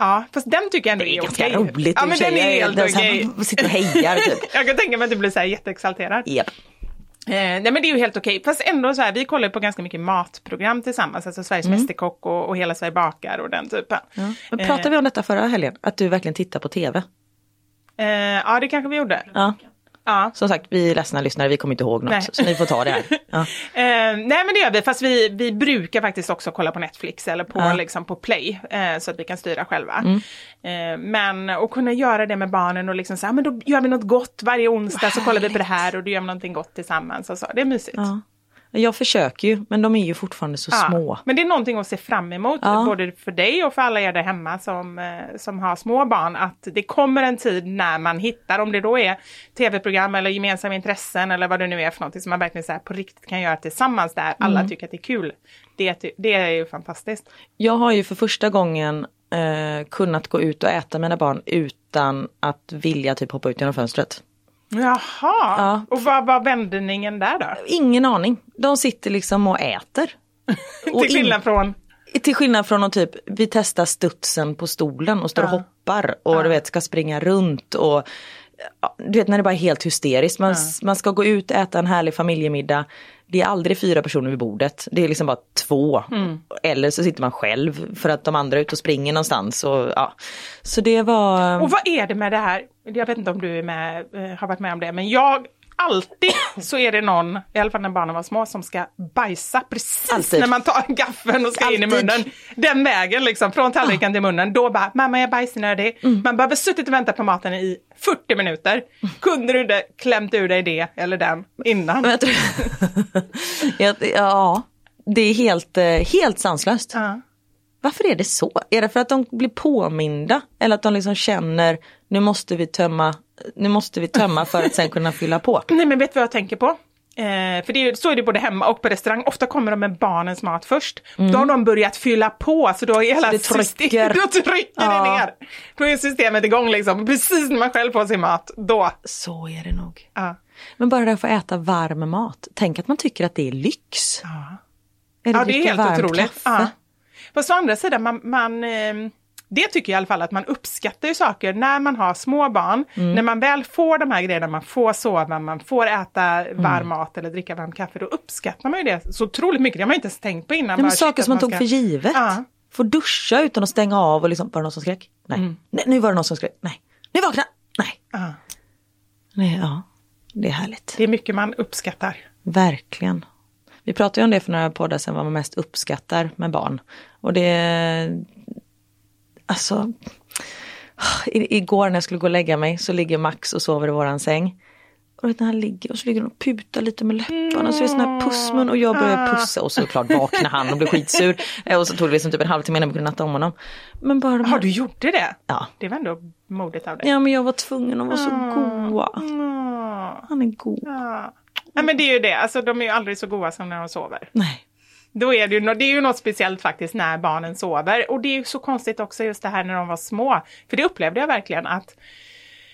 Speaker 2: Ja, fast den tycker jag ändå
Speaker 1: är
Speaker 2: är
Speaker 1: ganska
Speaker 2: okej.
Speaker 1: roligt.
Speaker 2: Ja, men den är helt
Speaker 1: här,
Speaker 2: okej.
Speaker 1: man Sitter och hejar typ.
Speaker 2: Jag kan tänka mig att du blir så här jätteexalterad.
Speaker 1: Japp.
Speaker 2: Eh, nej men det är ju helt okej. Fast ändå så här, vi kollar på ganska mycket matprogram tillsammans. Alltså Sveriges Mästerkock och, och Hela Sverige bakar och den typen.
Speaker 1: Mm. Men pratade vi om detta förra helgen? Att du verkligen tittar på tv?
Speaker 2: Eh, ja det kanske vi gjorde.
Speaker 1: Ja.
Speaker 2: Ja.
Speaker 1: Som sagt, vi är ledsna lyssnare, vi kommer inte ihåg något.
Speaker 2: Nej.
Speaker 1: Så ni får ta det här. Ja.
Speaker 2: Eh, nej men det gör vi, fast vi, vi brukar faktiskt också kolla på Netflix eller på,
Speaker 1: Ja. Mm.
Speaker 2: liksom, på Play. Eh, så att vi kan styra själva. Eh, men att kunna göra det med barnen och liksom säga, men då gör vi något gott varje onsdag så kollar vi på det här och då gör vi någonting gott tillsammans. Och så. Det är mysigt.
Speaker 1: Ja. Jag försöker ju, men de är ju fortfarande så
Speaker 2: Ja,
Speaker 1: små.
Speaker 2: Men det är någonting att se fram emot,
Speaker 1: Ja.
Speaker 2: både för dig och för alla er där hemma som, eh, som har små barn, att det kommer en tid när man hittar, om det då är tv-program eller gemensamma intressen eller vad det nu är för någonting som man verkligen så på riktigt kan göra tillsammans där alla tycker att det är kul. Det, det är ju fantastiskt.
Speaker 1: Jag har ju för första gången eh, kunnat gå ut och äta mina barn utan att vilja typ hoppa ut genom fönstret.
Speaker 2: Jaha,
Speaker 1: Ja.
Speaker 2: och vad var vändningen där då?
Speaker 1: Ingen aning. De sitter liksom och äter. Och
Speaker 2: Till skillnad från,
Speaker 1: till skillnad från att typ, vi testar studsen på stolen och står och hoppar och du vet ska springa runt och ja, du vet när det bara är helt hysteriskt. Man, man ska gå ut och äta en härlig familjemiddag. Det är aldrig fyra personer vid bordet. Det är liksom bara två. Eller så sitter man själv för att de andra är ute och springer någonstans. Och, ja. Så det var...
Speaker 2: och vad är det med det här, jag vet inte om du med, eh, har varit med om det, men jag Alltid så är det någon, i alla fall när barnen var små, som ska bajsa precis
Speaker 1: Alltid.
Speaker 2: när man tar gaffeln och ska in i
Speaker 1: Alltid.
Speaker 2: munnen. Den vägen liksom, från tallriken till munnen. Då bara, mamma jag är bajsnödig.
Speaker 1: Mm.
Speaker 2: Man behöver suttit och väntat på maten i 40 minuter. Kunde du inte klämt ur dig det eller den innan?
Speaker 1: Men jag tror... ja, ja, det är helt, eh, helt sanslöst.
Speaker 2: Ja.
Speaker 1: Varför är det så? Är det för att de blir påminda? Eller att de liksom känner, nu måste vi tömma, nu måste vi tömma för att sen kunna fylla på?
Speaker 2: Nej men vet du vad jag tänker på? Eh, för det är, så är det både hemma och på restaurang. Ofta kommer de med barnens mat först. Då har de börjat fylla på så då är hela
Speaker 1: Mm. det
Speaker 2: systemet, då trycker
Speaker 1: Ja.
Speaker 2: det ner. Då är systemet igång liksom. Precis när man själv får sin mat, då.
Speaker 1: Så är det nog.
Speaker 2: Ja.
Speaker 1: Men bara det att få äta varm mat. Tänk att man tycker att det är lyx.
Speaker 2: Ja.
Speaker 1: Är
Speaker 2: Ja, det är helt
Speaker 1: varmt
Speaker 2: otroligt.
Speaker 1: kaffe?
Speaker 2: Ja. Fast å andra sidan, man, man, eh, det tycker jag i alla fall att man uppskattar ju saker när man har små barn.
Speaker 1: Mm.
Speaker 2: När man väl får de här grejerna, man får sova, man får äta
Speaker 1: Mm.
Speaker 2: varm mat eller dricka varm kaffe, då uppskattar man ju det så otroligt mycket. Det har man inte ens tänkt på innan.
Speaker 1: Nej, men saker som man
Speaker 2: att
Speaker 1: tog
Speaker 2: ska-
Speaker 1: för givet.
Speaker 2: Ja.
Speaker 1: Få duscha utan att stänga av och liksom, var det någon som skrek? Nej.
Speaker 2: Mm.
Speaker 1: Nej, nu var det någon som skrek. Nej. Nu vakna! Nej.
Speaker 2: Ja.
Speaker 1: Nej, ja. Det är härligt.
Speaker 2: Det är mycket man uppskattar.
Speaker 1: Verkligen. Vi pratade ju om det för några poddar sen vad man mest uppskattar med barn. Och det, alltså, i, igår när jag skulle gå och lägga mig så ligger Max och sover i våran säng. Och vet, när han ligger och så ligger han och putar lite med läpparna, så är det sån här pussmun och jag börjar pussa och såklart vaknar han och blir skitsur. Eh, Och så tog det liksom typ en halvtimme innan vi kunde natta om honom. Men bara de här,
Speaker 2: Har du gjort det?
Speaker 1: Ja.
Speaker 2: Det var ändå modigt av dig.
Speaker 1: Ja men jag var tvungen, de var så goa.
Speaker 2: Mm.
Speaker 1: Han är god.
Speaker 2: Ja. Nej men det är ju det, alltså de är ju aldrig så goda som när de sover.
Speaker 1: Nej.
Speaker 2: Då är det, ju, det är ju något speciellt faktiskt när barnen sover. Och det är ju så konstigt också just det här när de var små. För det upplevde jag verkligen att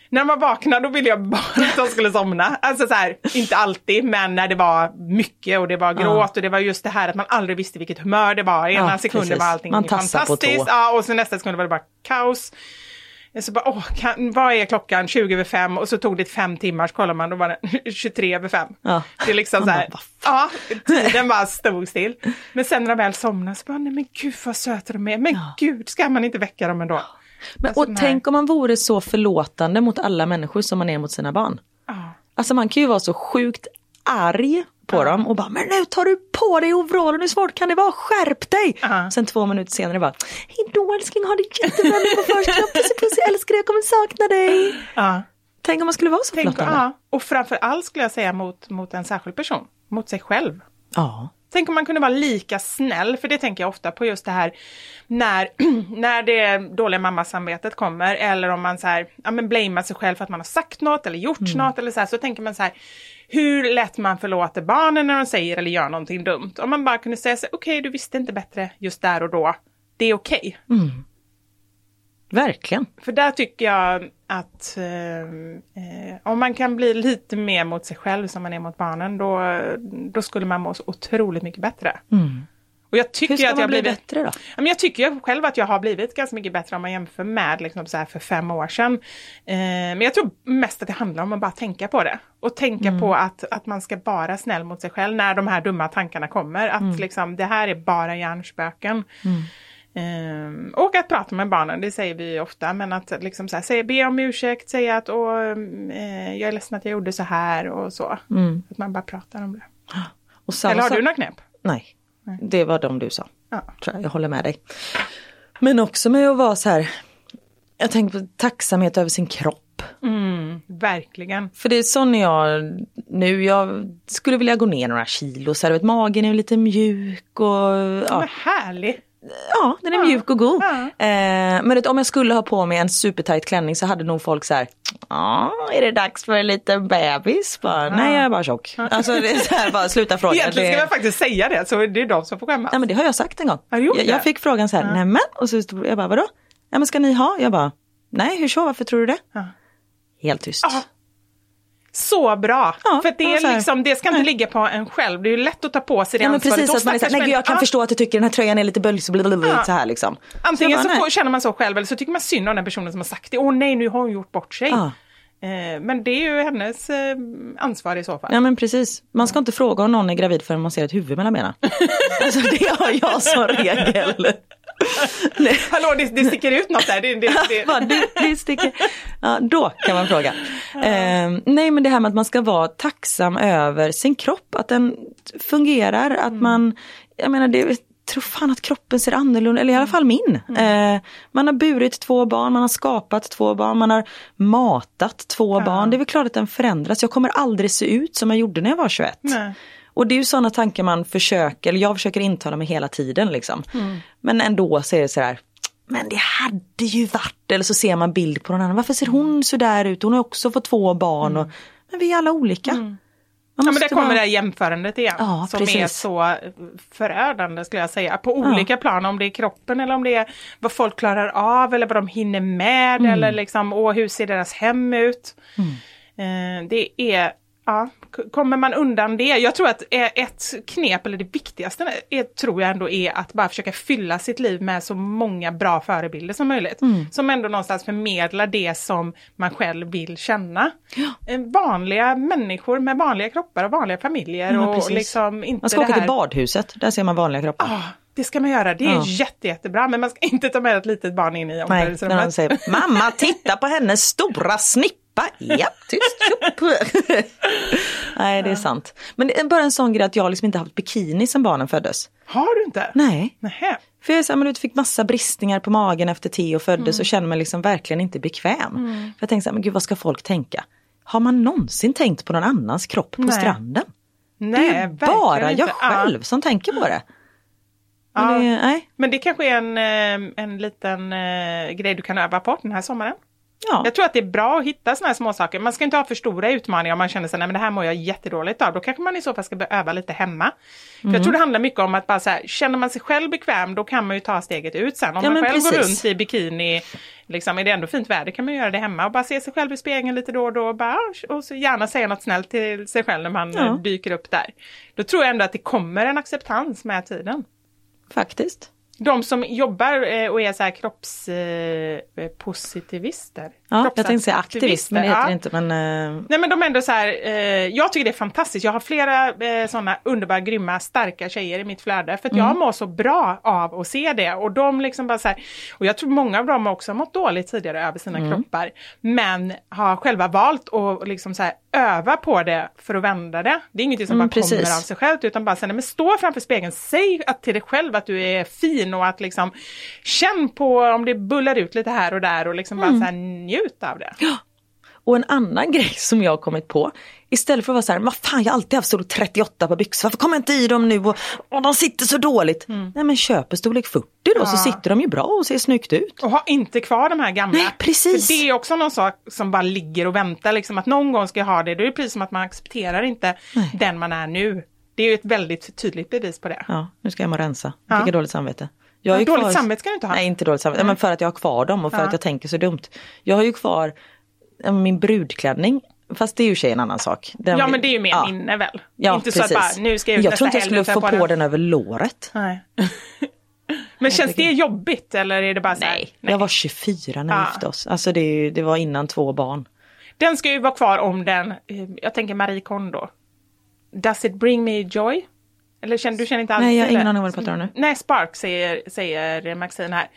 Speaker 2: när de var vakna då ville jag bara att de skulle somna. Alltså så här, inte alltid, men när det var mycket och det var gråt och det var just det här att man aldrig visste vilket humör det var. Ena
Speaker 1: Ja,
Speaker 2: sekunden var allting
Speaker 1: Man
Speaker 2: fantastiskt, ja, och så nästa sekund var det bara kaos. Så bara, åh, kan, vad är klockan? 20 över fem och så tog det fem timmar så kollar man då var det 23 över fem.
Speaker 1: Ja.
Speaker 2: Det är liksom så här, ja, tiden bara stod still. Men sen när de väl somnar så bara, nej men gud vad söta de är. Men gud, ska man inte väcka dem ändå?
Speaker 1: Men,
Speaker 2: Alltså,
Speaker 1: och
Speaker 2: här-
Speaker 1: tänk om man vore så förlåtande mot alla människor som man är mot sina barn.
Speaker 2: Ja.
Speaker 1: Alltså man kan ju vara så sjukt arg på dem och bara men nu tar du på dig overallen, hur svårt kan det vara? Skärp dig!
Speaker 2: Ja.
Speaker 1: Sen två minuter senare bara Hejdå älskling, ha det jättebra nu på förskolan, puss puss, jag älskar dig, jag kommer sakna dig. Tänk om man skulle vara så
Speaker 2: Tänk,
Speaker 1: förlåtande.
Speaker 2: ja. Och framför allt skulle jag säga mot, mot en särskild person, mot sig själv.
Speaker 1: Ja.
Speaker 2: Tänk om man kunde vara lika snäll, för det tänker jag ofta på just det här när, när det dåliga mammasamvetet kommer eller om man så här, ja men blamear sig själv för att man har sagt något eller gjort
Speaker 1: Mm.
Speaker 2: något eller så här, så tänker man så här, hur lätt man förlåter barnen när de säger eller gör någonting dumt. Om man bara kunde säga så okej du visste inte bättre just där och då, det är okej.
Speaker 1: Verkligen.
Speaker 2: För där tycker jag att eh, eh, om man kan bli lite mer mot sig själv som man är mot barnen, då, då skulle man må så otroligt mycket bättre. Och jag tycker
Speaker 1: Hur ska
Speaker 2: att
Speaker 1: man
Speaker 2: jag
Speaker 1: bli
Speaker 2: blivit,
Speaker 1: bättre då?
Speaker 2: Ja, men jag tycker själv att jag har blivit ganska mycket bättre om man jämför med liksom så här för fem år sedan. Eh, men jag tror mest att det handlar om att bara tänka på det. Och tänka
Speaker 1: Mm.
Speaker 2: på att, att man ska vara snäll mot sig själv när de här dumma tankarna kommer. Att
Speaker 1: Mm.
Speaker 2: liksom, det här är bara hjärnspöken. Ehm, och att prata med barnen, det säger vi ofta, men att liksom så här, säga, be om ursäkt, säga att Åh, eh, jag är ledsen att jag gjorde så här och så. Att man bara pratar om det. Eller har du några knep?
Speaker 1: Nej, det var de du sa.
Speaker 2: Ja.
Speaker 1: Tror jag. jag håller med dig. Men också med att vara så här, jag tänker på tacksamhet över sin kropp.
Speaker 2: Verkligen.
Speaker 1: För det är sån jag nu, jag skulle vilja gå ner några kilo så här, vet, magen är lite mjuk och ja,
Speaker 2: Vad härligt.
Speaker 1: Ja den är mjuk och god.
Speaker 2: Ja.
Speaker 1: Eh, men om jag skulle ha på mig en supertight klänning så hade nog folk så här, ja är det dags för en liten bebis? Bara, Nej jag är bara tjock. Alltså det är så här, bara sluta fråga.
Speaker 2: Egentligen ska man faktiskt säga det, så det är de som får skämmas.
Speaker 1: Ja men det har jag sagt en gång. Jag, jag fick frågan så här, nämen, och så jag bara vadå? Ja men ska ni ha? Jag bara, nej hur så, varför tror du det?
Speaker 2: Ja.
Speaker 1: Helt tyst.
Speaker 2: Så bra!
Speaker 1: Ja,
Speaker 2: för det, är
Speaker 1: så
Speaker 2: liksom, det ska inte ligga på en själv. Det är ju lätt att ta på sig det
Speaker 1: Ja men
Speaker 2: ansvaret.
Speaker 1: precis, att man är såhär,
Speaker 2: stackars
Speaker 1: nej gud, jag kan
Speaker 2: män-
Speaker 1: förstå att du tycker den här tröjan är lite böljig, så,
Speaker 2: Ja.
Speaker 1: så här liksom.
Speaker 2: Antingen
Speaker 1: Så
Speaker 2: så
Speaker 1: bara,
Speaker 2: får, känner man så själv eller så tycker man synd om den personen som har sagt det. Åh nej, nu har hon gjort bort sig.
Speaker 1: Ja.
Speaker 2: Eh, men det är ju hennes eh, ansvar i så fall.
Speaker 1: Ja men precis, man ska inte fråga om någon är gravid förrän man ser ett huvud mellan benen. alltså det har jag som regel.
Speaker 2: Hallå, det, det sticker ut något där. Det, det, det.
Speaker 1: Sticker. Ja, då kan man fråga. Eh, nej men det här med att man ska vara tacksam över sin kropp, att den fungerar, att man, jag menar det, tror fan att kroppen ser annorlunda, eller i alla fall min. Eh, man har burit två barn, man har skapat två barn, man har matat två barn. Det är väl klart att den förändras. Jag kommer aldrig se ut som jag gjorde när jag var 21.
Speaker 2: Nej.
Speaker 1: Och det är ju sådana tankar man försöker, eller jag försöker intala mig hela tiden liksom. Men ändå så är det sådär, men det hade ju varit, eller så ser man bild på någon annan, varför ser hon så där ut, hon har också fått två barn. Och, men vi är alla olika. Man
Speaker 2: Ja, men där kommer det här jämförandet igen.
Speaker 1: Ja,
Speaker 2: som är
Speaker 1: precis.
Speaker 2: så förödande skulle jag säga. På olika plan, om det är kroppen eller om det är vad folk klarar av eller vad de hinner med
Speaker 1: Mm.
Speaker 2: eller liksom, åh, hur ser deras hem ut. Eh, det är, ja, kommer man undan det? Jag tror att eh, ett knep, eller det viktigaste, är, tror jag ändå är att bara försöka fylla sitt liv med så många bra förebilder som möjligt.
Speaker 1: Mm.
Speaker 2: Som ändå någonstans förmedlar det som man själv vill känna. Eh, Vanliga människor med vanliga kroppar och vanliga familjer.
Speaker 1: Ja,
Speaker 2: och liksom inte
Speaker 1: Man ska
Speaker 2: det
Speaker 1: åka
Speaker 2: här...
Speaker 1: till badhuset, där ser man vanliga kroppar.
Speaker 2: Ja, det ska man göra. Det är
Speaker 1: Ja.
Speaker 2: jätte, jättebra. Men man ska inte ta med ett litet barn in i
Speaker 1: Nej, när de
Speaker 2: omklädningsrummet.
Speaker 1: säger mamma titta på hennes stora snippa. Ja, tyst. Nej, det är sant. Men det är bara en sån grej att jag liksom inte haft bikini sedan barnen föddes.
Speaker 2: Har du inte?
Speaker 1: Nej.
Speaker 2: Nähä.
Speaker 1: För jag, är så här, men du fick massa bristningar på magen efter Theo föddes och känner mig liksom verkligen inte bekväm. För jag tänkte så här, men gud vad ska folk tänka? Har man någonsin tänkt på någon annans kropp på
Speaker 2: Nej.
Speaker 1: stranden?
Speaker 2: Nej,
Speaker 1: det är bara jag själv som tänker på det. Men
Speaker 2: Ja.
Speaker 1: det nej.
Speaker 2: Men det kanske är en, eh, en liten eh, grej du kan öva på den här sommaren.
Speaker 1: Ja.
Speaker 2: Jag tror att det är bra att hitta sådana här små saker. Man ska inte ha för stora utmaningar om man känner sig, nej men det här mår jag jättedåligt av. Då kanske man i så fall ska börja öva lite hemma. För jag tror det handlar mycket om att bara så här, känner man sig själv bekväm då kan man ju ta steget ut sen. Om
Speaker 1: Ja,
Speaker 2: man själv går
Speaker 1: precis.
Speaker 2: runt i bikini, liksom är det ändå fint väder kan man göra det hemma och bara se sig själv i spegeln lite då och då och, bara, och så gärna säga något snällt till sig själv när man
Speaker 1: Ja.
Speaker 2: eh, dyker upp där. Då tror jag ändå att det kommer en acceptans med tiden.
Speaker 1: Faktiskt.
Speaker 2: De som jobbar eh, och är så här kroppspositivister.
Speaker 1: Eh, eh, Ja, jag tänkte säga aktivist men det heter det inte. Men, eh,
Speaker 2: Nej men de är ändå så här, eh, jag tycker det är fantastiskt. Jag har flera eh, sådana underbara, grymma, starka tjejer i mitt flöde. För att jag mår så bra av att se det. Och de liksom bara så här, och jag tror många av dem har också mått dåligt tidigare över sina kroppar. Men har själva valt att liksom så här, öva på det för att vända det. Det är ingenting som
Speaker 1: Mm,
Speaker 2: bara kommer
Speaker 1: precis.
Speaker 2: av sig självt utan bara säga, men stå framför spegeln, säg att, till dig själv att du är fin och att liksom känn på om det bullar ut lite här och där och liksom bara så här, njut av det.
Speaker 1: Och en annan grej som jag har kommit på Istället för att vara så här, vad fan jag har alltid haft storlek 38 på byxor, varför kommer jag inte i dem nu och, och de sitter så dåligt.
Speaker 2: Mm.
Speaker 1: Nej men köp en storlek 40 då så sitter de ju bra och ser snyggt ut.
Speaker 2: Och ha inte kvar de här gamla.
Speaker 1: Nej, precis.
Speaker 2: För det är också någon sak som bara ligger och väntar, liksom att någon gång ska jag ha det. Då är det precis som att man accepterar inte den man är nu. Det är ju ett väldigt tydligt bevis på det.
Speaker 1: Ja, nu ska jag hem och rensa.
Speaker 2: Ja.
Speaker 1: Jag fick jag dåligt samvete. Jag
Speaker 2: Dåligt samvete ska du inte ha.
Speaker 1: Nej inte dåligt samvete, men för att jag har kvar dem och för
Speaker 2: Ja.
Speaker 1: att jag tänker så dumt. Jag har ju kvar min brudklänning, fast det är ju sig en annan sak. Den
Speaker 2: Ja men det är ju mer
Speaker 1: ja.
Speaker 2: minne väl?
Speaker 1: Ja,
Speaker 2: inte
Speaker 1: precis.
Speaker 2: så att bara, nu ska jag ut
Speaker 1: jag tror inte jag skulle få på den över låret.
Speaker 2: Nej. men känns det jobbigt eller är det bara så här,
Speaker 1: Nej, jag var 24 när vi
Speaker 2: Ja.
Speaker 1: gifte oss. Alltså det, det var innan två barn.
Speaker 2: Den ska ju vara kvar om den, eh, jag tänker Marie Kondo. Does it bring me joy? Eller känner, du känner inte alls
Speaker 1: Nej, jag har ingen aning vad du pratar om nu.
Speaker 2: Nej, Spark säger, säger Maxine här.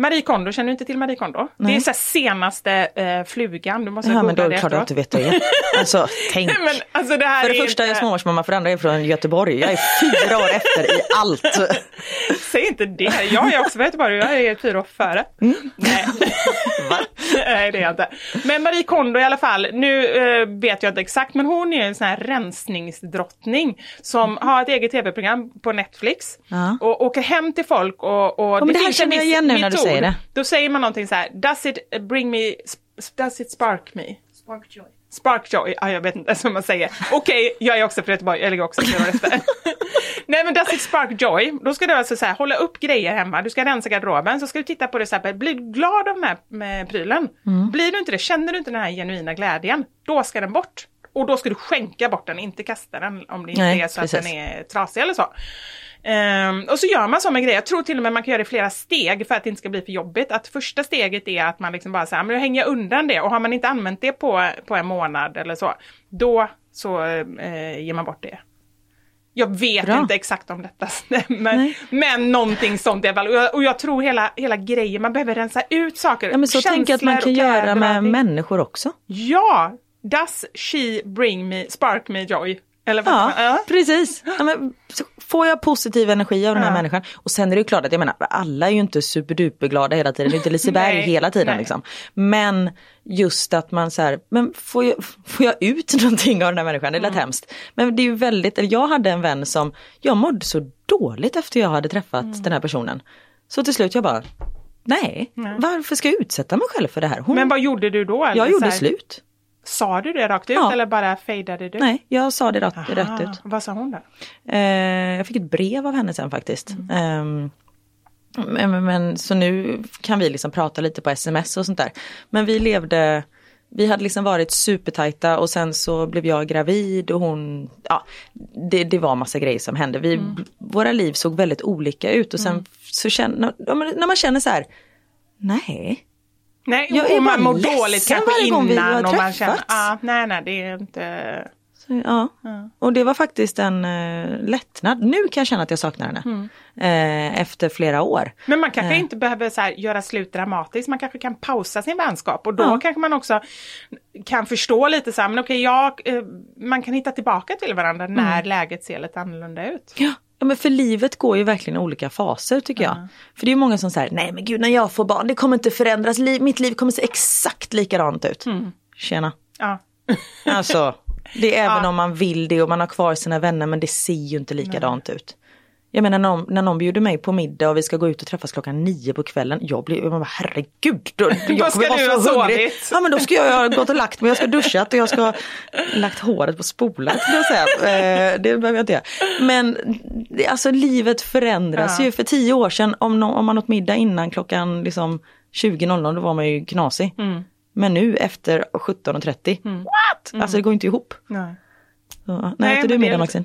Speaker 2: Marie Kondo, känner du inte till Marie Kondo? Det är så senaste eh, flugan, du måste
Speaker 1: Ja, men då är
Speaker 2: det
Speaker 1: det klart att inte vet det. Alltså tänk.
Speaker 2: men alltså det här
Speaker 1: För det
Speaker 2: är
Speaker 1: första är jag
Speaker 2: inte,
Speaker 1: småbarnsmamma, för det andra är jag från Göteborg. Jag är fyra år efter i allt.
Speaker 2: Säg inte det, jag är också från Göteborg, jag är fyra år före.
Speaker 1: Mm.
Speaker 2: Nej. Nej, det är jag inte. Men Marie Kondo i alla fall, nu eh, vet jag inte exakt, men hon är en sån här rensningsdrottning som har ett eget tv-program på Netflix
Speaker 1: Ja.
Speaker 2: och åker hem till folk och... och
Speaker 1: men det här
Speaker 2: finns
Speaker 1: känner jag igen nu när du
Speaker 2: metod.
Speaker 1: Säger det.
Speaker 2: Då säger man någonting så här, does it bring me, does it spark me?
Speaker 6: Spark joy.
Speaker 2: Sparkjoy, ja, jag vet inte ens vad man säger. Okej, jag är också från Göteborg, jag ligger också fyra år efter. Nej men does it spark joy? Då ska du alltså så här, hålla upp grejer hemma, du ska rensa garderoben, så ska du titta på det så här, bli glad av den här med prylen.
Speaker 1: Mm.
Speaker 2: Blir du inte det, känner du inte den här genuina glädjen, då ska den bort. Och då ska du skänka bort den, inte kasta den om det inte
Speaker 1: Nej,
Speaker 2: är så
Speaker 1: precis.
Speaker 2: att den är trasig eller så. Ehm, och så gör man så med grejer, jag tror till och med man kan göra det i flera steg för att det inte ska bli för jobbigt. Att första steget är att man liksom bara säger, men nu hänger jag undan det och har man inte använt det på, på en månad eller så, då så eh, ger man bort det. Jag vet
Speaker 1: Bra.
Speaker 2: inte exakt om detta stämmer,
Speaker 1: Nej.
Speaker 2: men någonting sånt i alla fall. Och jag, tror hela, hela grejen, man behöver rensa ut saker.
Speaker 1: Ja, men så tänker jag att man kan göra med människor också.
Speaker 2: Ja! Does she bring me, spark me joy? Eller vad
Speaker 1: Ja,
Speaker 2: ja.
Speaker 1: precis. Ja, men, får jag positiv energi av den här
Speaker 2: Ja.
Speaker 1: människan. Och sen är det ju klart att jag menar, alla är ju inte superduperglada hela tiden. Det är inte Liseberg
Speaker 2: Nej,
Speaker 1: hela tiden
Speaker 2: nej.
Speaker 1: liksom. Men just att man så här, men får jag, får jag ut någonting av den här människan? Det lät
Speaker 2: Mm.
Speaker 1: hemskt. Men det är ju väldigt, eller jag hade en vän som, jag mådde så dåligt efter jag hade träffat
Speaker 2: Mm.
Speaker 1: den här personen. Så till slut jag bara, nej, varför ska jag utsätta mig själv för det här? Hon,
Speaker 2: Men vad gjorde du då? Eller
Speaker 1: jag gjorde slut.
Speaker 2: Sa du det rakt ut
Speaker 1: Ja.
Speaker 2: eller bara fejdade du?
Speaker 1: Nej, jag sa det rätt, rätt ut.
Speaker 2: Vad sa hon då?
Speaker 1: Eh, jag fick ett brev av henne sen faktiskt.
Speaker 2: Mm.
Speaker 1: Ehm, men, men, så nu kan vi liksom prata lite på sms och sånt där. Men vi levde, vi hade liksom varit supertajta och sen så blev jag gravid och hon, ja det, det var massa grejer som hände. Vi,
Speaker 2: Mm.
Speaker 1: Våra liv såg väldigt olika ut och sen så känner, när man känner så här, nej,
Speaker 2: Nej,
Speaker 1: Jag är
Speaker 2: och man mår dåligt kanske innan
Speaker 1: har
Speaker 2: och man känner, ah, nej nej det är inte,
Speaker 1: Så, ja. Och det var faktiskt en eh, lättnad. Nu kan jag känna att jag saknar henne.
Speaker 2: Mm.
Speaker 1: Eh, efter flera år.
Speaker 2: men man kanske
Speaker 1: Eh.
Speaker 2: inte behöver så här, göra slut dramatiskt, man kanske kan pausa sin vänskap och då
Speaker 1: Ja.
Speaker 2: kanske man också kan förstå lite så här, men okej, jag, eh, man kan hitta tillbaka till varandra
Speaker 1: Mm.
Speaker 2: när läget ser lite annorlunda ut.
Speaker 1: Ja. Ja men för livet går ju verkligen i olika faser tycker jag. För det är många som säger, nej men gud när jag får barn det kommer inte förändras, Liv, mitt liv kommer se exakt likadant ut. Tjena.
Speaker 2: Ja.
Speaker 1: Alltså, det är även
Speaker 2: Ja.
Speaker 1: om man vill det och man har kvar sina vänner men det ser ju inte likadant ut. Jag menar när någon, när någon bjuder mig på middag och vi ska gå ut och träffas klockan nio på kvällen. Jag blir, jag bara, herregud. Då, jag
Speaker 2: ska du ha sovit?
Speaker 1: Ja men då ska jag ha gått och lagt mig, jag ska ha duschat och jag ska ha lagt håret på spolat. Eh, det behöver jag inte göra. Men alltså livet förändras
Speaker 2: Ja.
Speaker 1: ju. För tio år sedan om, nå- om man åt middag innan klockan liksom 20.00 då var man ju knasig.
Speaker 2: Mm.
Speaker 1: Men nu efter 17.30, what? Alltså det går inte ihop.
Speaker 2: Nej.
Speaker 1: Så, nej,
Speaker 2: Nej,
Speaker 1: äter du middag Maxine?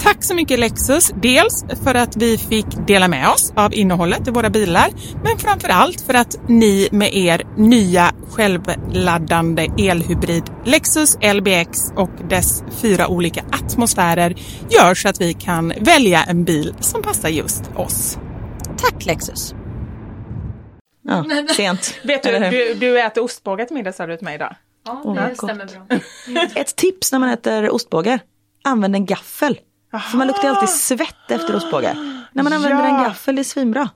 Speaker 2: Tack så mycket Lexus, dels för att vi fick dela med oss av innehållet i våra bilar, men framför allt för att ni med er nya självladdande elhybrid Lexus LBX och dess fyra olika atmosfärer gör så att vi kan välja en bil som passar just oss.
Speaker 7: Tack Lexus!
Speaker 1: Ja, sent.
Speaker 2: Vet du, du, du äter ostbågar till middag sa du till mig idag.
Speaker 4: Ja, det
Speaker 1: vad
Speaker 4: stämmer bra.
Speaker 1: Ett tips när man äter ostbågar. Använd en gaffel. För man luktar alltid svett efter ostbågar. När man använder
Speaker 2: Ja.
Speaker 1: en gaffel, det är svinbra.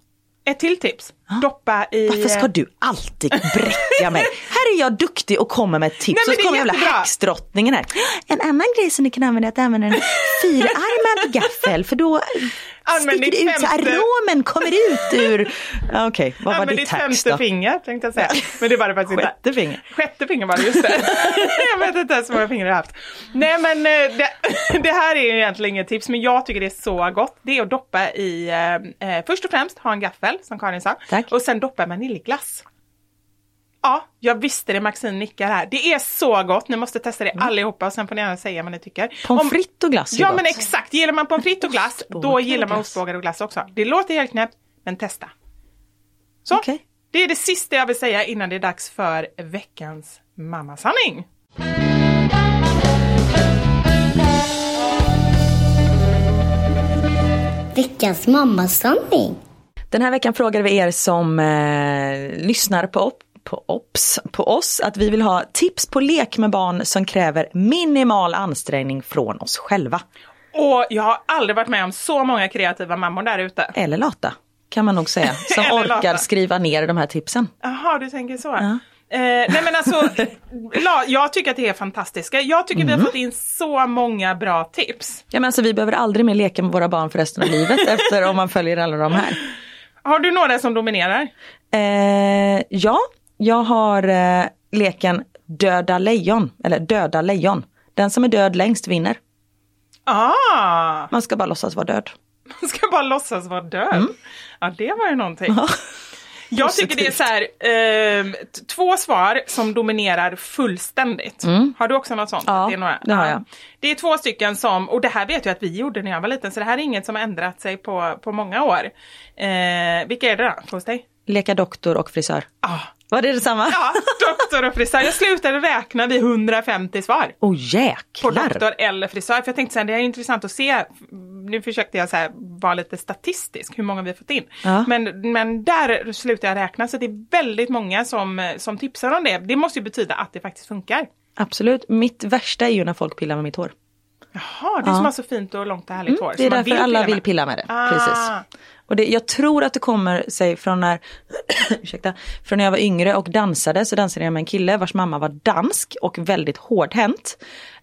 Speaker 2: Ett till tips. Doppa i...
Speaker 1: Varför ska du alltid bräcka mig? Här är jag duktig och kommer med ett tips.
Speaker 2: Nej,
Speaker 1: så kommer jävla häxdrottningen här. En annan grej som ni kan använda är att använda en fyrarmad gaffel för då
Speaker 2: Använd
Speaker 1: sticker
Speaker 2: ditt
Speaker 1: ut
Speaker 2: femte-
Speaker 1: aromen kommer ut ur... Okej, vad var
Speaker 2: Använd
Speaker 1: ditt
Speaker 2: ditt
Speaker 1: hacks
Speaker 2: femte
Speaker 1: då?
Speaker 2: finger tänkte jag säga. Men det var det faktiskt inte.
Speaker 1: Sjätte finger.
Speaker 2: Sjätte finger var det, just det. jag vet inte ens hur många fingrar jag har haft. Nej men eh, det, det här är ju egentligen inget tips men jag tycker det är så gott. Det är att doppa i, eh, eh, först och främst ha en gaffel som Karin sa.
Speaker 1: Tack.
Speaker 2: Och sen doppa i vaniljglass. Ja, jag visste det. Maxine nickar här. Det är så gott. Ni måste testa det allihopa och sen får ni gärna säga vad ni tycker.
Speaker 1: Mm. Pommes
Speaker 2: Om-
Speaker 1: frites och glass är
Speaker 2: Ja
Speaker 1: gott.
Speaker 2: men exakt. Gillar man pommes frites och glass, då gillar man ostbågar och glass också. Det låter helt knäppt, men testa. Så,
Speaker 1: Okej.
Speaker 2: det är det sista jag vill säga innan det är dags för veckans mammasanning.
Speaker 3: Veckans mammasanning.
Speaker 1: Den här veckan frågade vi er som eh, lyssnar på, på, ops, på oss att vi vill ha tips på lek med barn som kräver minimal ansträngning från oss själva.
Speaker 2: Och jag har aldrig varit med om så många kreativa mammor där ute.
Speaker 1: Eller lata, kan man nog säga. Som orkar
Speaker 2: lata.
Speaker 1: skriva ner de här tipsen.
Speaker 2: Jaha, du tänker så. Eh, nej men alltså, la, jag tycker att det är fantastiska. Jag tycker vi har fått in så många bra tips.
Speaker 1: Ja, men alltså, vi behöver aldrig mer leka med våra barn för resten av livet efter om man följer alla de här.
Speaker 2: Har du några som dominerar?
Speaker 1: Eh, ja, jag har eh, leken Döda lejon, eller Döda lejon. Den som är död längst vinner.
Speaker 2: Ah,
Speaker 1: Man ska bara låtsas vara död.
Speaker 2: man ska bara låtsas vara död.
Speaker 1: Mm.
Speaker 2: Ja, det var ju någonting. Jag tycker det är så här, eh, två svar som dominerar fullständigt. Har du också något sånt?
Speaker 1: Mm. Ja,
Speaker 2: det, är några?
Speaker 1: det har
Speaker 2: Ja.
Speaker 1: jag.
Speaker 2: Det är två stycken som, och det här vet jag att vi gjorde när jag var liten, så det här är inget som har ändrat sig på, på många år. Eh, vilka är det då, hos dig?
Speaker 1: Leka doktor och frisör.
Speaker 2: Ah.
Speaker 1: Var det detsamma?
Speaker 2: Ja, doktor och frisör. Jag slutade räkna vid 150 svar.
Speaker 1: Oh
Speaker 2: På
Speaker 1: jäklar!
Speaker 2: doktor eller frisör. För jag tänkte här, det är intressant att se. Nu försökte jag så här, vara lite statistisk, hur många vi har fått in.
Speaker 1: Ja.
Speaker 2: Men, men där slutade jag räkna. Så det är väldigt många som, som tipsar om det. Det måste ju betyda att det faktiskt funkar.
Speaker 1: Absolut. Mitt värsta är ju när folk pillar med mitt hår.
Speaker 2: Jaha, du som har så fint och långt och härligt hår.
Speaker 1: Mm, Det är därför alla
Speaker 2: pilla
Speaker 1: vill pilla med det.
Speaker 2: Ah.
Speaker 1: Precis. Och det, jag tror att det kommer sig från när, ursäkta, från när jag var yngre och dansade så dansade jag med en kille vars mamma var dansk och väldigt hårdhänt.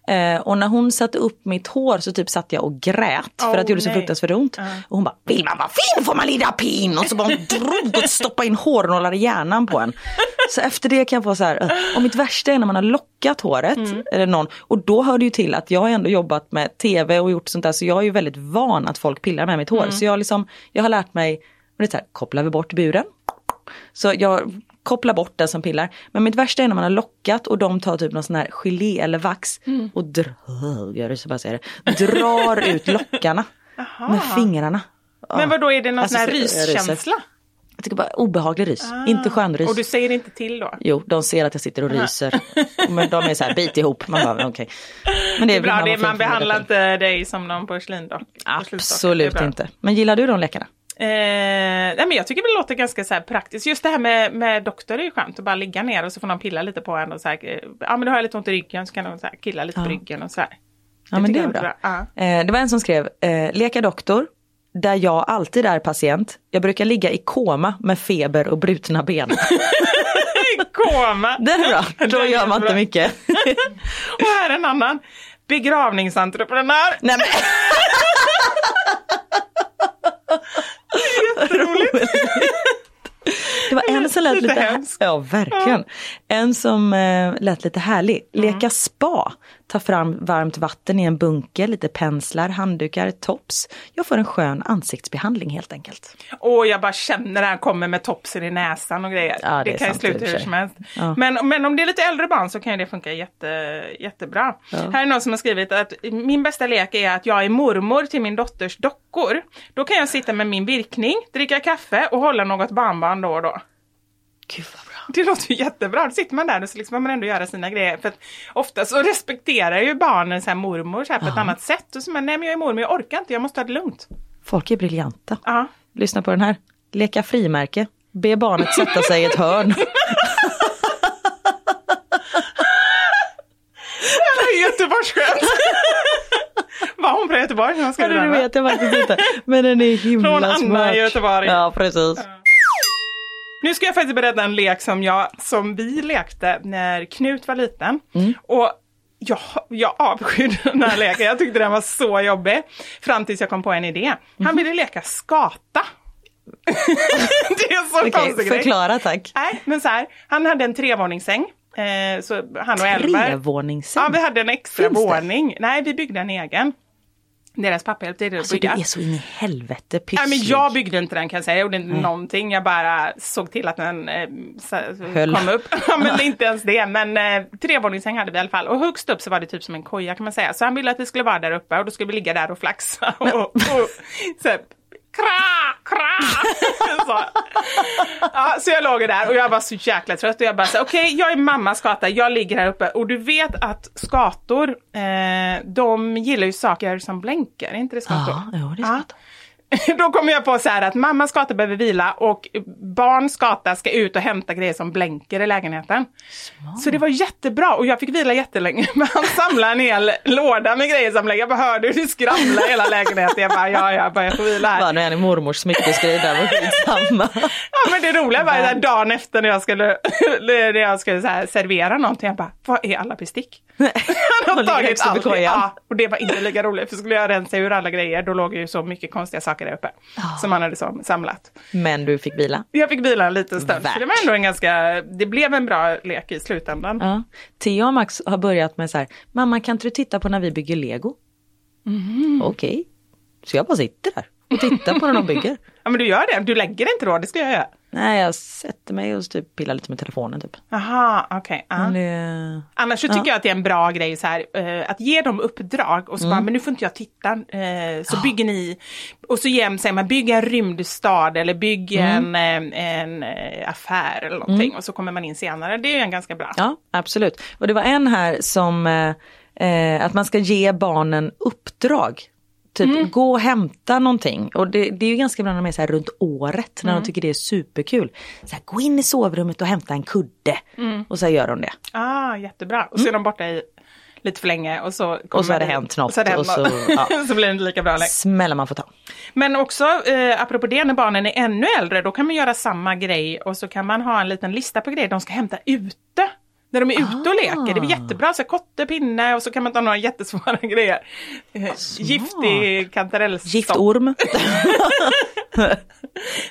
Speaker 1: Eh, och när hon satte upp mitt hår så typ satt jag och grät för
Speaker 2: Åh,
Speaker 1: att det gjorde så
Speaker 2: nej.
Speaker 1: fruktansvärt ont. Och hon bara, vill man vara fin får man lida pin. Och så bara hon drog och stoppade in hårnålar i hjärnan på en. Så efter det kan jag få så här, och mitt värsta är när man har lockat håret,
Speaker 2: Mm.
Speaker 1: eller någon, och då hör det ju till att jag har ändå jobbat med tv och gjort sånt där så jag är ju väldigt van att folk pillar med mitt hår.
Speaker 2: Mm.
Speaker 1: Så jag, liksom, jag har lärt mig, det är så här, kopplar vi bort buren, så jag kopplar bort den som pillar. Men mitt värsta är när man har lockat och de tar typ någon sån här gelé eller vax
Speaker 2: Mm.
Speaker 1: och drar, ryser bara det, drar ut lockarna med fingrarna.
Speaker 2: Men vad då är det någon
Speaker 1: Alltså,
Speaker 2: sån här ryskänsla?
Speaker 1: Jag tycker bara obehaglig rys, inte skön rys.
Speaker 2: Ah. Och du säger inte till då?
Speaker 1: Jo, de ser att jag sitter och ryser. Men de är så här, bit ihop. Man bara, okej. Men
Speaker 2: Det är bra,
Speaker 1: man
Speaker 2: det,
Speaker 1: får
Speaker 2: man behandlar inte dig som någon porslindock. Det
Speaker 1: Absolut
Speaker 2: är bra.
Speaker 1: inte. Men gillar du de lekarna?
Speaker 2: Eh, nej men jag tycker det låter ganska så praktiskt. Just det här med, med doktor är ju skönt. Att bara ligga ner och så får någon pilla lite på en och så här, eh, ja men då har jag lite ont i ryggen så kan någon så här killa lite på ryggen och så här.
Speaker 1: Ja men
Speaker 2: tycker
Speaker 1: det är bra.
Speaker 2: bra.
Speaker 1: Eh, det var en som skrev, eh, leka doktor, där jag alltid är patient. Jag brukar ligga i koma med feber och brutna ben.
Speaker 2: Koma!
Speaker 1: Den är bra, då gör man inte mycket.
Speaker 2: Och här är en annan. Begravningsentreprenör.
Speaker 1: Nej men. roligt. Det var en som lät
Speaker 2: lite,
Speaker 1: lite
Speaker 2: här,
Speaker 1: ja verkligen. Ja. En som eh, lät lite härlig, leka mm. spa Ta fram varmt vatten i en bunker, lite penslar, handdukar, tops. Jag får en skön ansiktsbehandling helt enkelt.
Speaker 2: Och jag bara känner att han kommer med topsen i näsan och grejer.
Speaker 1: Ja, det
Speaker 2: det kan ju sluta hur som helst.
Speaker 1: Ja.
Speaker 2: Men, men om det är lite äldre barn så kan ju det funka jätte, jättebra. Här är någon som har skrivit att min bästa lek är att jag är mormor till min dotters dockor. Då kan jag sitta med min virkning, dricka kaffe och hålla något barnbarn då och då.
Speaker 1: Gud vad.
Speaker 2: Det låter ju jättebra. Då sitter man där och så liksom får man ändå göra sina grejer. För ofta så respekterar ju barnen så här mormor så här på ett annat sätt. Och så man, nej men jag är mormor, jag orkar inte, jag måste ha det lugnt.
Speaker 1: Folk är briljanta.
Speaker 2: Ja.
Speaker 1: Lyssna på den här. Leka frimärke. Be barnet sätta sig i ett hörn.
Speaker 2: Göteborgsskämt. Var hon från Göteborg
Speaker 1: Ja,
Speaker 2: va?
Speaker 1: vet jag faktiskt inte. Men den är himla
Speaker 2: Från Anna
Speaker 1: smart.
Speaker 2: i Göteborg.
Speaker 1: Ja, precis.
Speaker 2: Nu ska jag faktiskt berätta en lek som, jag, som vi lekte när Knut var liten. Och jag, jag avskydde den här leken, jag tyckte den var så jobbig. Fram tills jag kom på en idé. Han ville leka skata. det är så
Speaker 1: Okej,
Speaker 2: konstigt grej.
Speaker 1: förklara tack.
Speaker 2: Nej, men så här, han hade en trevåningssäng. Eh, så han och Elmer.
Speaker 1: Trevåningssäng.
Speaker 2: Ja, vi hade en extra
Speaker 1: Finns det?
Speaker 2: våning. Nej, vi byggde en egen. Deras pappa hjälpte att
Speaker 1: Alltså du
Speaker 2: bygga.
Speaker 1: är så in i helvete
Speaker 2: Nej,
Speaker 1: pysslig.
Speaker 2: men jag byggde inte den kan jag säga, jag gjorde inte någonting. Jag bara såg till att den eh, så-
Speaker 1: Höll.
Speaker 2: kom upp. Men inte ens det. Men eh, trevåningssäng hade vi i alla fall. Och högst upp så var det typ som en koja kan man säga. Så han ville att vi skulle vara där uppe och då skulle vi ligga där och flaxa. Och, och, så, här, kra, kra. så. Ja, så jag låg där och jag var så jäkla trött och jag bara okej jag är mamma skata, jag ligger här uppe och du vet att skator, eh, de gillar ju saker som blänker, är inte det skator?
Speaker 1: Ja, jo, det är
Speaker 2: Ja. Då kommer jag på så här att mamma skata behöver vila och barn skata ska ut och hämta grejer som blänker i lägenheten. Så det var jättebra och jag fick vila jättelänge. Men han samlade en hel låda med grejer som blänker. Jag bara hörde hur det skramlade i hela lägenheten. Jag bara ja, ja, bara, jag får vila här.
Speaker 1: Var nu en i mormors smyckesgrej där, var skitsamma.
Speaker 2: Ja men det roliga var där dagen efter när jag skulle, när jag skulle så här servera någonting. Jag bara, vad är alla bestick? Han har tagit allt. Ja, och det var inte lika roligt. För skulle jag rensa ur alla grejer då låg ju så mycket konstiga saker där uppe. Som han hade samlat.
Speaker 1: Men du fick vila.
Speaker 2: Jag fick vila en liten stund. Så det var ändå en ganska, det blev en bra lek i slutändan.
Speaker 1: Ja. Theo och Max har börjat med så här, mamma kan inte du titta på när vi bygger lego?
Speaker 2: Mhm.
Speaker 1: Okej. Så jag bara sitter där och tittar på när de bygger.
Speaker 2: Ja men du gör det, du lägger inte då, det ska jag göra.
Speaker 1: Nej, jag sätter mig och typ pillar lite med telefonen typ.
Speaker 2: Jaha, okej. ja.
Speaker 1: Men det...
Speaker 2: Annars så tycker jag att det är en bra grej så här, eh, att ge dem uppdrag och så bara, men nu får inte jag titta, eh, så bygger ni, och så ger säger man, bygg en rymdstad eller bygg en, eh, en affär eller någonting och så kommer man in senare. Det är ju en ganska bra.
Speaker 1: Ja, absolut. Och det var en här som, att man ska ge barnen uppdrag. Typ
Speaker 2: Mm.
Speaker 1: gå och hämta någonting. Och det, det är ju ganska bra när de är så här runt året, när
Speaker 2: Mm.
Speaker 1: de tycker det är superkul. Så här, gå in i sovrummet och hämta en kudde.
Speaker 2: Mm.
Speaker 1: Och så gör de det.
Speaker 2: Ah, jättebra. Och så är de borta i lite för länge och så
Speaker 1: Och så har det hänt något,
Speaker 2: Och så, har det hänt
Speaker 1: och så- ja.
Speaker 2: så blir det inte lika bra längre.
Speaker 1: Smällar man får ta.
Speaker 2: Men också, eh, apropå det, när barnen är ännu äldre, då kan man göra samma grej och så kan man ha en liten lista på grejer de ska hämta ute. När de är ute och leker, det är jättebra. Så kotte, pinne och så kan man ta några jättesvåra grejer. Eh, Giftig kantarellstock.
Speaker 1: Giftorm.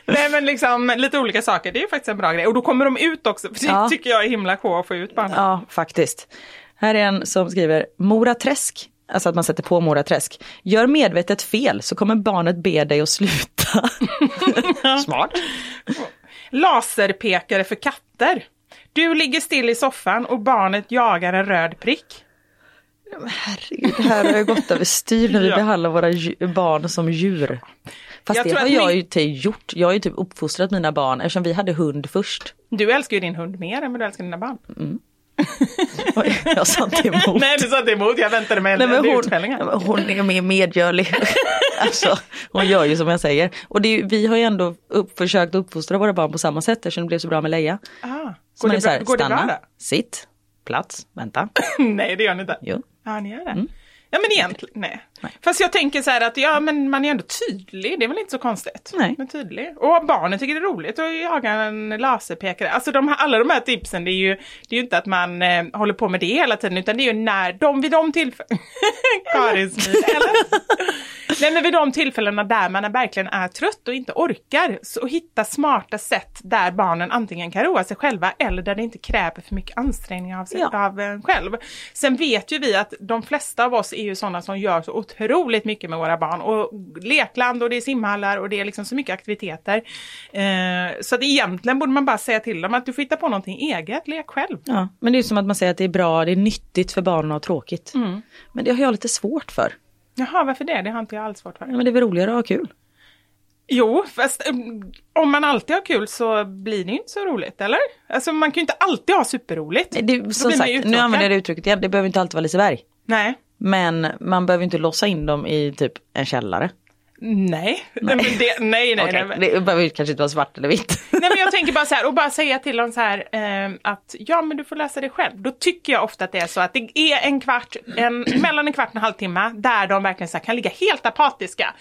Speaker 2: Nej men liksom lite olika saker, det är ju faktiskt en bra grej. Och då kommer de ut också, för det
Speaker 1: Ja.
Speaker 2: tycker jag är himla k att få ut barnen.
Speaker 1: Ja, faktiskt. Här är en som skriver Mora Träsk. Alltså att man sätter på Mora Träsk. Gör medvetet fel så kommer barnet be dig att sluta. Smart.
Speaker 2: Laserpekare för katter. Du ligger still i soffan och barnet jagar en röd prick.
Speaker 1: Herregud, det här har ju gått överstyr när vi
Speaker 2: Ja.
Speaker 1: behandlar våra barn som djur. Fast
Speaker 2: Jag
Speaker 1: det har jag
Speaker 2: min-
Speaker 1: ju inte gjort. Jag har ju typ uppfostrat mina barn eftersom vi hade hund först.
Speaker 2: Du älskar ju din hund mer än vad du älskar dina barn.
Speaker 1: Oj, jag sa inte emot.
Speaker 2: Nej du sa inte emot, jag väntade mig
Speaker 1: Nej, men
Speaker 2: en
Speaker 1: hon, men är mer medgörlig. alltså, hon gör ju som jag säger. Och det vi har ju ändå upp, försökt uppfostra våra barn på samma sätt eftersom det blev så bra med Leia.
Speaker 2: Ah,
Speaker 1: Så
Speaker 2: går det,
Speaker 1: så här,
Speaker 2: går det bra
Speaker 1: stanna,
Speaker 2: då?
Speaker 1: sitt, plats, vänta.
Speaker 2: nej det gör ni inte.
Speaker 1: Jo.
Speaker 2: Ja ni gör det. Ja men egentligen, nej. Fast jag tänker så här att ja men man är ändå tydlig, det är väl inte så konstigt.
Speaker 1: Nej.
Speaker 2: Men tydlig. Och barnen tycker det är roligt att jaga en laserpekare. Alltså de, här- alla de här tipsen det är ju, det är ju inte att man eh, håller på med det hela tiden utan det är ju när de vid de tillfällena. Karin smil, eller? Nej men vid de tillfällena där man verkligen är trött och inte orkar, så hitta smarta sätt där barnen antingen kan roa sig själva eller där det inte kräver för mycket ansträngning av, sig,
Speaker 1: Ja.
Speaker 2: av en själv. Sen vet ju vi att de flesta av oss är ju sådana som gör så otroligt mycket med våra barn och lekland och det är simhallar och det är liksom så mycket aktiviteter. Eh, så att egentligen borde man bara säga till dem att du får hitta på någonting eget, lek själv.
Speaker 1: Ja, men det är som att man säger att det är bra, det är nyttigt för barnen att ha tråkigt. Men det har jag lite svårt för.
Speaker 2: Jaha, varför det? Det har inte jag alls svårt för.
Speaker 1: Ja, men det är väl roligare att ha kul.
Speaker 2: Jo, fast um, om man alltid har kul så blir det inte så roligt, eller? Alltså man kan ju inte alltid ha superroligt.
Speaker 1: Nej, Det, som sagt, nu använder jag det uttrycket igen, det behöver inte alltid vara Liseberg.
Speaker 2: Nej.
Speaker 1: Men man behöver inte låsa in dem i typ en källare.
Speaker 2: Nej. Nej. Men det, nej, nej,
Speaker 1: Okej,
Speaker 2: nej.
Speaker 1: Det behöver kanske inte vara svart eller vitt.
Speaker 2: Nej men jag tänker bara så här och bara säga till dem så här eh, att ja men du får läsa det själv. Då tycker jag ofta att det är så att det är en kvart, en, mellan en kvart och en halvtimme där de verkligen så här, kan ligga helt apatiska.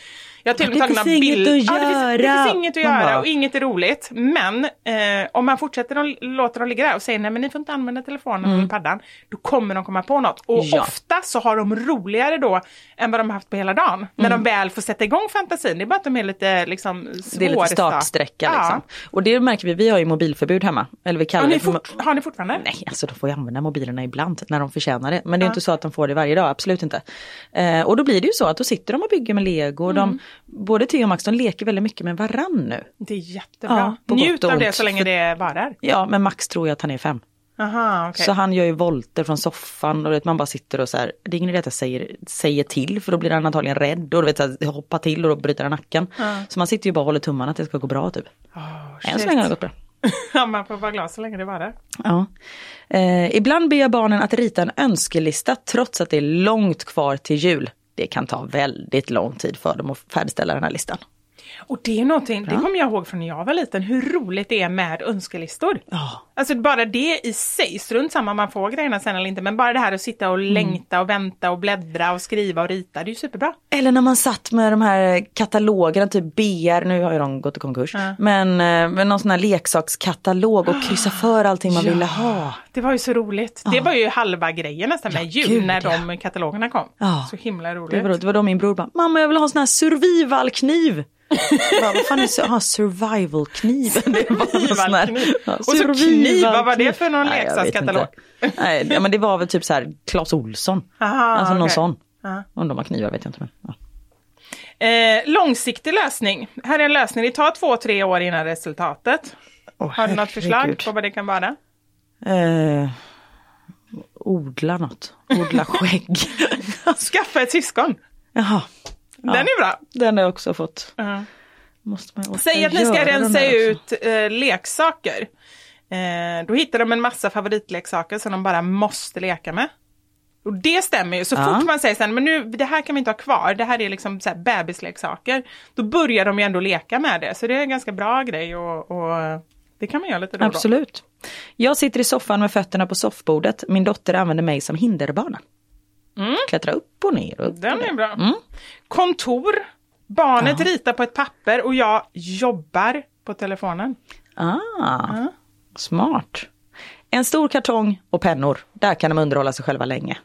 Speaker 2: Jag har till och med tagit några
Speaker 1: inget
Speaker 2: bild-
Speaker 1: att
Speaker 2: Ja, det, finns, det finns inget att
Speaker 1: Man
Speaker 2: göra
Speaker 1: bara-
Speaker 2: och inget är roligt. Men eh, om man fortsätter att låta dem ligga där och säger nej men ni får inte använda telefonen eller paddan. Då kommer de komma på något. Och
Speaker 1: Mm. Ja.
Speaker 2: ofta så har de roligare då än vad de har haft på hela dagen. När
Speaker 1: Mm.
Speaker 2: de väl får sätta igång fantasin. Det är bara att de är lite liksom
Speaker 1: Det är lite startsträcka
Speaker 2: Ja.
Speaker 1: liksom. Och det märker vi, vi har ju mobilförbud hemma. Eller vi kallar
Speaker 2: Har ni,
Speaker 1: det för
Speaker 2: fort, har ni fortfarande?
Speaker 1: Nej, alltså de får ju använda mobilerna ibland när de förtjänar det. Men det är inte så att de får det varje dag, absolut inte. Eh, och då blir det ju så att då sitter de och bygger med lego. Och
Speaker 2: Mm.
Speaker 1: de, både Theo och Max de leker väldigt mycket med varann nu.
Speaker 2: Det är jättebra.
Speaker 1: Ja,
Speaker 2: Njut av det så länge det varar.
Speaker 1: Ja, men Max tror jag att han är fem.
Speaker 2: Aha, okej.
Speaker 1: Så han gör ju volter från soffan och vet, man bara sitter och så här, det är ingen idé att jag säger, säger till för då blir han antagligen rädd och vet, så här, hoppar till och då bryter han nacken. Så man sitter ju bara och håller tummarna att det ska gå bra typ. Än så länge har det gått bra.
Speaker 2: ja, man får vara glad så länge det varar.
Speaker 1: Ja. Eh, ibland ber jag barnen att rita en önskelista trots att det är långt kvar till jul. Det kan ta väldigt lång tid för dem att färdigställa den här listan.
Speaker 2: Och det är någonting, det kommer jag ihåg från när jag var liten, hur roligt det är med önskelistor. Alltså bara det i sig, strunt samma om man får grejerna sen eller inte, men bara det här att sitta och längta och vänta och bläddra och skriva och rita, det är ju superbra.
Speaker 1: Eller när man satt med de här katalogerna, typ BR, nu har ju de gått i konkurs, men eh, med någon sån här leksakskatalog och kryssa för allting man ville ha.
Speaker 2: Det var ju så roligt. Det var ju halva grejen nästan med jul
Speaker 1: gud,
Speaker 2: när
Speaker 1: ja.
Speaker 2: de katalogerna kom.
Speaker 1: Ja.
Speaker 2: Så himla roligt.
Speaker 1: Det var, det var då min bror bara, mamma jag vill ha en sån här survivalkniv. Bara, vad fan är sur- aha, survivalkniv? Det var
Speaker 2: Survivalkniv.
Speaker 1: Ja,
Speaker 2: Och så kniv, vad var det för någon
Speaker 1: Nej,
Speaker 2: leksakskatalog?
Speaker 1: Nej, ja, men det var väl typ så här Clas Olsson.
Speaker 2: Aha,
Speaker 1: alltså någon
Speaker 2: okej.
Speaker 1: sån.
Speaker 2: Ja.
Speaker 1: Om de har knivar vet jag inte. Men, ja.
Speaker 2: Eh, långsiktig lösning. Här är en lösning, det tar två, tre år innan resultatet.
Speaker 1: Åh,
Speaker 2: Har du något förslag på vad det kan vara?
Speaker 1: Eh, odla något. Odla skägg.
Speaker 2: Skaffa ett syskon.
Speaker 1: Jaha.
Speaker 2: Den är bra.
Speaker 1: Den har jag också fått.
Speaker 2: Ja.
Speaker 1: Måste man orka
Speaker 2: Säg att ni ska rensa ut eh, leksaker. Eh, då hittar de en massa favoritleksaker som de bara måste leka med. Och det stämmer ju. Så
Speaker 1: Ja.
Speaker 2: fort man säger sen, men nu, det här kan vi inte ha kvar, det här är liksom så här bebisleksaker. Då börjar de ju ändå leka med det. Så det är en ganska bra grej och, och det kan man göra lite då.
Speaker 1: Absolut. Jag sitter i soffan med fötterna på soffbordet. Min dotter använder mig som hinderbana. Klättra upp och ner. Och upp
Speaker 2: Den är bra. Kontor. Barnet ritar på ett papper och jag jobbar på telefonen.
Speaker 1: Ah, smart. En stor kartong och pennor. Där kan de underhålla sig själva länge.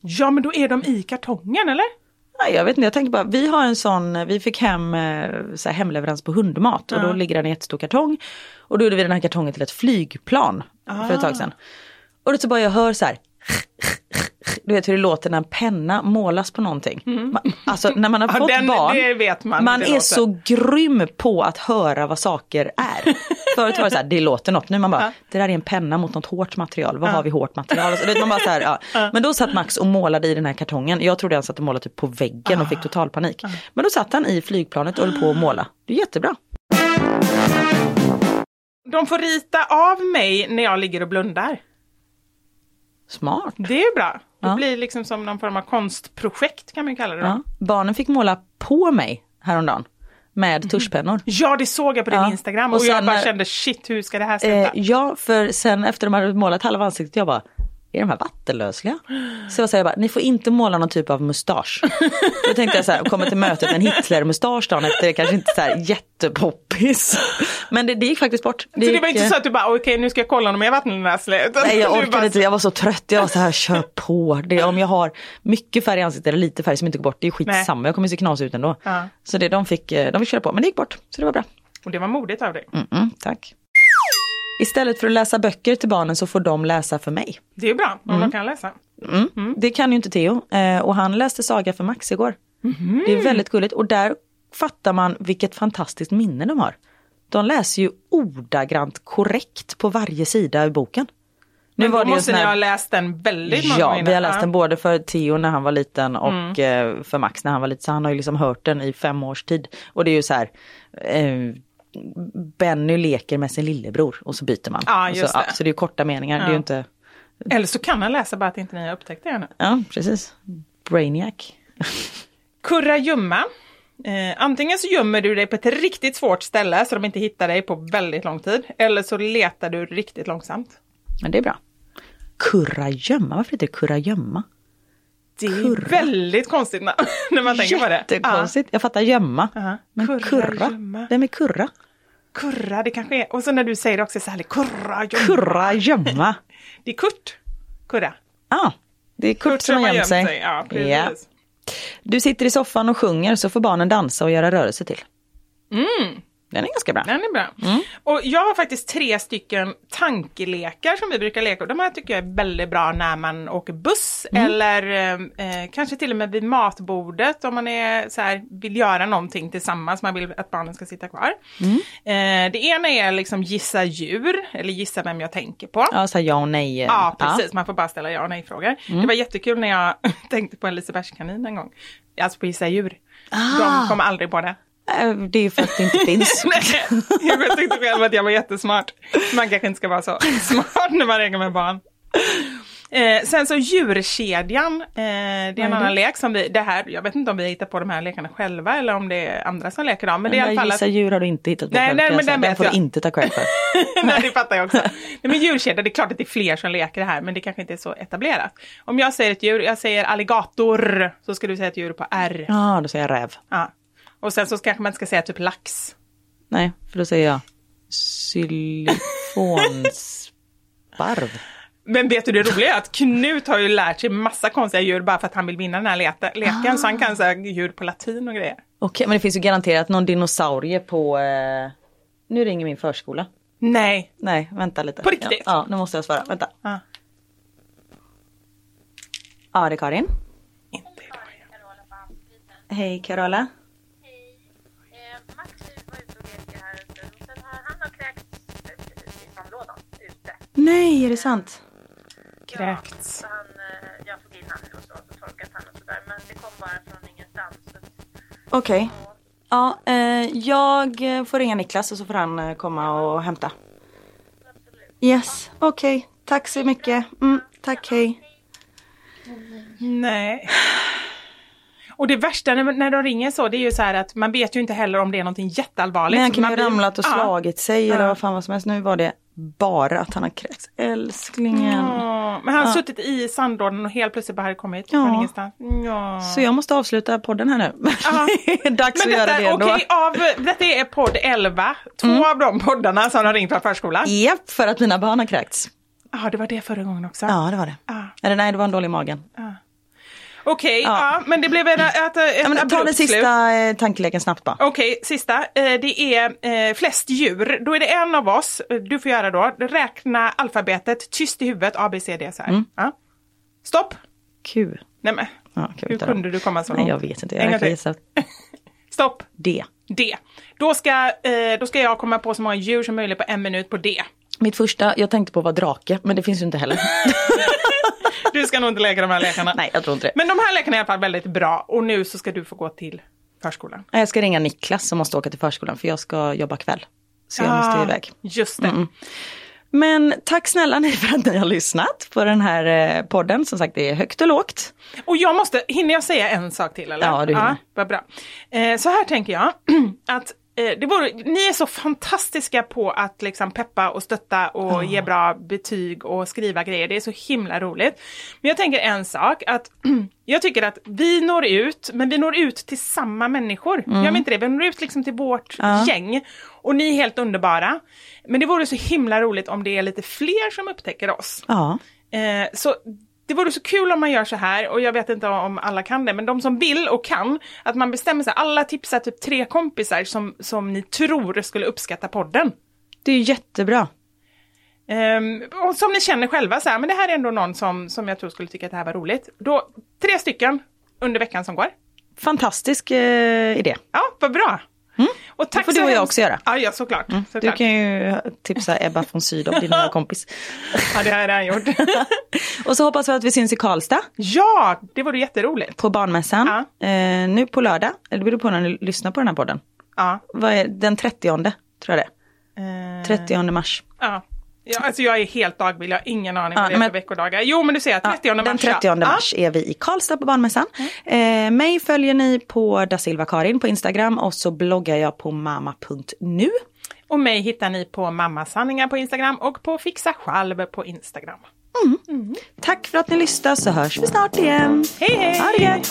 Speaker 2: Ja, men då är de i kartongen, eller?
Speaker 1: Nej, jag vet inte, jag tänker bara, vi har en sån, vi fick hem eh, så här, hemleverans på hundmat och då ligger den i en jättestor kartong. Och då gjorde vi den här kartongen till ett flygplan för ett tag sedan. Och då så bara jag hör så här, du vet hur det låter när en penna målas på någonting. Man, alltså när man har
Speaker 2: Ja,
Speaker 1: fått
Speaker 2: den-
Speaker 1: barn,
Speaker 2: man
Speaker 1: man är
Speaker 2: låter.
Speaker 1: så grym på att höra vad saker är. Förut var det så här, det låter något, nu man bara, det där är en penna mot något hårt material, vad har vi hårt material? Och så, vet man bara så här, ja. Men då satt Max och målade i den här kartongen, jag trodde han satt och målade typ på väggen och fick total panik. Men då satt han i flygplanet och höll på att måla, det är jättebra.
Speaker 2: De får rita av mig när jag ligger och blundar.
Speaker 1: Smart.
Speaker 2: Det är bra. Det
Speaker 1: Ja.
Speaker 2: blir liksom som någon form av konstprojekt kan man kalla det. då.
Speaker 1: Ja. Barnen fick måla på mig häromdagen med tuschpennor.
Speaker 2: Ja, det såg jag på din
Speaker 1: Ja.
Speaker 2: Instagram
Speaker 1: Och
Speaker 2: och, jag
Speaker 1: sen
Speaker 2: bara
Speaker 1: när-
Speaker 2: kände shit, hur ska det här
Speaker 1: Eh,
Speaker 2: sluta?
Speaker 1: ja, för sen efter de hade målat halva ansiktet, jag bara, är de här vattenlösliga? Så jag säger bara, ni får inte måla någon typ av mustasch. Då tänkte jag så här, kommer till mötet med en Hitler-mustasch dagen efter, det kanske inte så här jättepoppis. Men det, det gick faktiskt bort.
Speaker 2: så det var
Speaker 1: gick,
Speaker 2: inte
Speaker 1: eh,
Speaker 2: så att du bara, okej nu ska jag kolla om jag är vattenlöslig.
Speaker 1: Nej jag orkade
Speaker 2: bara-
Speaker 1: inte, jag var så trött. Jag var så här, kör på. Det, om jag har mycket färg i ansiktet eller lite färg som inte går bort, det är skitsamma. Jag kommer se knas ut ändå.
Speaker 2: Ja.
Speaker 1: Så det, de, fick, eh, de fick köra på, men det gick bort. Så det var bra.
Speaker 2: Och det var modigt av dig.
Speaker 1: Mm-mm, tack. Istället för att läsa böcker till barnen så får de läsa för mig.
Speaker 2: Det är bra, om
Speaker 1: Mm.
Speaker 2: de kan läsa.
Speaker 1: Mm. Det kan ju inte Theo. Eh, och han läste Saga för Max igår.
Speaker 2: Mhm.
Speaker 1: Det är väldigt gulligt och där fattar man vilket fantastiskt minne de har. De läser ju ordagrant korrekt på varje sida i boken.
Speaker 2: Men då måste
Speaker 1: sån
Speaker 2: ni
Speaker 1: här-
Speaker 2: ha läst den väldigt många
Speaker 1: Ja, vi har läst den både för Theo när han var liten och
Speaker 2: Mm.
Speaker 1: eh, för Max när han var liten. Så han har ju liksom hört den i fem års tid. Och det är ju så här, eh, Benny leker med sin lillebror och så byter man.
Speaker 2: Ja,
Speaker 1: Och
Speaker 2: just
Speaker 1: så,
Speaker 2: det.
Speaker 1: ja, så det är korta meningar, det är
Speaker 2: Ja.
Speaker 1: inte...
Speaker 2: Eller så kan han läsa bara att inte ni har upptäckt det ännu.
Speaker 1: Ja, precis. Brainiac.
Speaker 2: Kurragömma. Eh, antingen så gömmer du dig på ett riktigt svårt ställe så de inte hittar dig på väldigt lång tid. Eller så letar du riktigt långsamt.
Speaker 1: Men det är bra. Kurragömma, varför heter det kurragömma?
Speaker 2: Det är väldigt konstigt namn när man tänker på det.
Speaker 1: Jättekonstigt. Jag fattar gömma.
Speaker 2: Ja.
Speaker 1: Men
Speaker 2: Kurra,
Speaker 1: kurra,
Speaker 2: gömma.
Speaker 1: vem är kurra?
Speaker 2: Kurra, det kanske är... Och så när du säger det också så här, kurra, gömma.
Speaker 1: Kurragömma.
Speaker 2: Det är Kurt. Kurra.
Speaker 1: Ja, det är Kurt, som har gömt sig.
Speaker 2: Ja, precis.
Speaker 1: Ja. Du sitter i soffan och sjunger så får barnen dansa och göra rörelse till.
Speaker 2: Mm.
Speaker 1: Den är ganska bra.
Speaker 2: Den är bra. Och jag har faktiskt tre stycken tankelekar som vi brukar leka. De här tycker jag är väldigt bra när man åker buss eller eh, kanske till och med vid matbordet om man är, så här, vill göra någonting tillsammans, man vill att barnen ska sitta kvar. Eh, det ena är liksom gissa djur eller gissa vem jag tänker på.
Speaker 1: Ja, så ja och nej. eh,
Speaker 2: Ja, precis. Man får bara ställa ja och nej-frågor.
Speaker 1: Mm.
Speaker 2: Det var jättekul när jag tänkte på en lisebergskanin en gång. Alltså på gissa djur.
Speaker 1: Ah.
Speaker 2: De kom aldrig på det.
Speaker 1: Eh, Det är ju för att det inte finns.
Speaker 2: Nej, jag tyckte själv att jag var jättesmart. Man kanske inte ska vara så smart när man leker med barn. Eh, sen så djurkedjan, eh, det är en annan lek som vi, det här, jag vet inte om vi hittar på de här lekarna själva eller om det är andra som leker dem. Men det är i alla fall
Speaker 1: Gissa
Speaker 2: att,
Speaker 1: djur har du inte hittat på
Speaker 2: Nej,
Speaker 1: själv,
Speaker 2: nej, men den
Speaker 1: Den får du
Speaker 2: jag.
Speaker 1: inte ta cred för.
Speaker 2: Nej, det fattar jag också. Nej, men djurkedja, det är klart att det är fler som leker det här, men det kanske inte är så etablerat. Om jag säger ett djur, jag säger alligator, så ska du säga ett djur på R.
Speaker 1: Ja, då säger jag räv.
Speaker 2: Ja. Och sen så kanske man ska säga typ lax.
Speaker 1: Nej, för då säger jag xylofonsparv.
Speaker 2: Men vet du det roliga är att Knut har ju lärt sig massa konstiga djur bara för att han vill vinna den här leta- leken. Så han kan säga djur på latin och grejer.
Speaker 1: Okej, men det finns ju garanterat någon dinosaurie på... Eh... Nu ringer min förskola.
Speaker 2: Nej.
Speaker 1: Nej, vänta lite.
Speaker 2: På riktigt?
Speaker 1: Ja, ja nu måste jag svara. Vänta.
Speaker 2: Ja.
Speaker 1: Ja, det är Karin. Hej Carola. Nej, är det sant?
Speaker 2: Kräkts.
Speaker 1: Okej. Ja, eh, jag får ringa Niklas och så får han eh, komma och hämta. Yes, okej. Tack så mycket. Mm, tack, hej.
Speaker 2: Nej. Och det värsta när, när de ringer så, det är ju så här att man vet ju inte heller om det är någonting jätteallvarligt.
Speaker 1: Men han kan ju
Speaker 2: blir-
Speaker 1: ramlat och
Speaker 2: Ja.
Speaker 1: slagit sig eller
Speaker 2: Ja.
Speaker 1: vad fan vad som helst. Nu var det bara att han har kräkts. Älsklingen.
Speaker 2: Ja, men han har
Speaker 1: Ja.
Speaker 2: suttit i sandlådan och helt plötsligt bara hade kommit
Speaker 1: Ja.
Speaker 2: från ingenstans. Ja.
Speaker 1: Så jag måste avsluta podden här nu.
Speaker 2: Ja.
Speaker 1: Dags
Speaker 2: Men
Speaker 1: att göra
Speaker 2: detta,
Speaker 1: det ändå.
Speaker 2: okej, av, detta är podd 11, två av de poddarna som har ringt från förskolan.
Speaker 1: Japp, för att mina barn har kräkts.
Speaker 2: Ja, det var det förra gången också.
Speaker 1: Ja, det var det.
Speaker 2: Ja.
Speaker 1: Eller nej, det var en dålig magen.
Speaker 2: Okej,
Speaker 1: Ja.
Speaker 2: ja. men det blev ett, ett, ett
Speaker 1: Ja, men ta den sista eh, tankeleken snabbt bara.
Speaker 2: Okej, sista. Eh, Det är eh, flest djur. Då är det en av oss, eh, du får göra då, räkna alfabetet tyst i huvudet, A, B, C, D så här.
Speaker 1: Mm.
Speaker 2: Ja. Stopp!
Speaker 1: Q.
Speaker 2: Nej men,
Speaker 1: Ja,
Speaker 2: hur kunde du komma så långt?
Speaker 1: Nej, jag vet inte. Jag gissat.
Speaker 2: Stopp!
Speaker 1: D.
Speaker 2: D. Då ska, då ska jag komma på så många djur som möjligt på en minut på D.
Speaker 1: Mitt första, jag tänkte på var drake, men det finns ju inte heller.
Speaker 2: Du ska nog inte leka de här lekarna.
Speaker 1: Nej, jag tror inte det.
Speaker 2: Men de här lekarna är i alla fall väldigt bra och nu så ska du få gå till förskolan.
Speaker 1: Jag ska ringa Niklas som måste åka till förskolan för jag ska jobba kväll. Så jag måste
Speaker 2: Ah,
Speaker 1: iväg.
Speaker 2: Just det.
Speaker 1: Mm. Men tack snälla ni för att ni har lyssnat på den här eh, podden. Som sagt, det är högt och lågt.
Speaker 2: Och jag måste, hinner jag säga en sak till eller?
Speaker 1: Ja, du hinner.
Speaker 2: vad bra. Eh, så här tänker jag, att det vore, ni är så fantastiska på att liksom peppa och stötta och ge bra betyg och skriva grejer. Det är så himla roligt. Men jag tänker en sak, att jag tycker att vi når ut, men vi når ut till samma människor. Gör vi inte det? Vi når ut liksom till vårt
Speaker 4: Ja.
Speaker 2: gäng. Och ni är helt underbara. Men det vore så himla roligt om det är lite fler som upptäcker oss.
Speaker 4: Ja.
Speaker 2: Eh, så det vore så kul om man gör så här, och jag vet inte om alla kan det, men de som vill och kan, att man bestämmer sig, alla tipsar typ tre kompisar som, som ni tror skulle uppskatta podden.
Speaker 4: Det är jättebra.
Speaker 2: Ehm, och som ni känner själva, så här, men det här är ändå någon som, som jag tror skulle tycka att det här var roligt. Då, tre stycken under veckan som går.
Speaker 4: Fantastisk eh, idé.
Speaker 2: Ja, vad bra! Och
Speaker 4: Det får du och jag också göra.
Speaker 2: Ja, ja såklart.
Speaker 4: Du
Speaker 2: såklart.
Speaker 4: kan ju tipsa Ebba von Sydow, din nya kompis.
Speaker 2: Ja, det har jag redan gjort.
Speaker 4: Och så hoppas vi att vi syns i Karlstad
Speaker 2: ja, det vore jätteroligt.
Speaker 4: på barnmässan. Eh, nu på lördag, eller beror på när ni lyssnar på den här podden.
Speaker 2: Ja.
Speaker 4: Vad är den 30 tror jag det är.
Speaker 2: Eh,
Speaker 4: 30 mars.
Speaker 2: Ja. Ja, alltså jag är helt dagvill, jag har ingen aning
Speaker 4: Ja,
Speaker 2: vad det är
Speaker 4: men-
Speaker 2: för veckodagar. Jo men du ser, 30 mars.
Speaker 4: Den 30
Speaker 2: ja.
Speaker 4: mars är vi i Karlstad på barnmässan. Eh, mig följer ni på da Silva Karin på Instagram och så bloggar jag på mamma.nu.
Speaker 2: Och mig hittar ni på Mammasanningar på Instagram och på Fixa Själv på Instagram.
Speaker 4: Tack för att ni lyssnar så hörs vi snart igen.
Speaker 2: Hej hej!
Speaker 4: Ha det gött,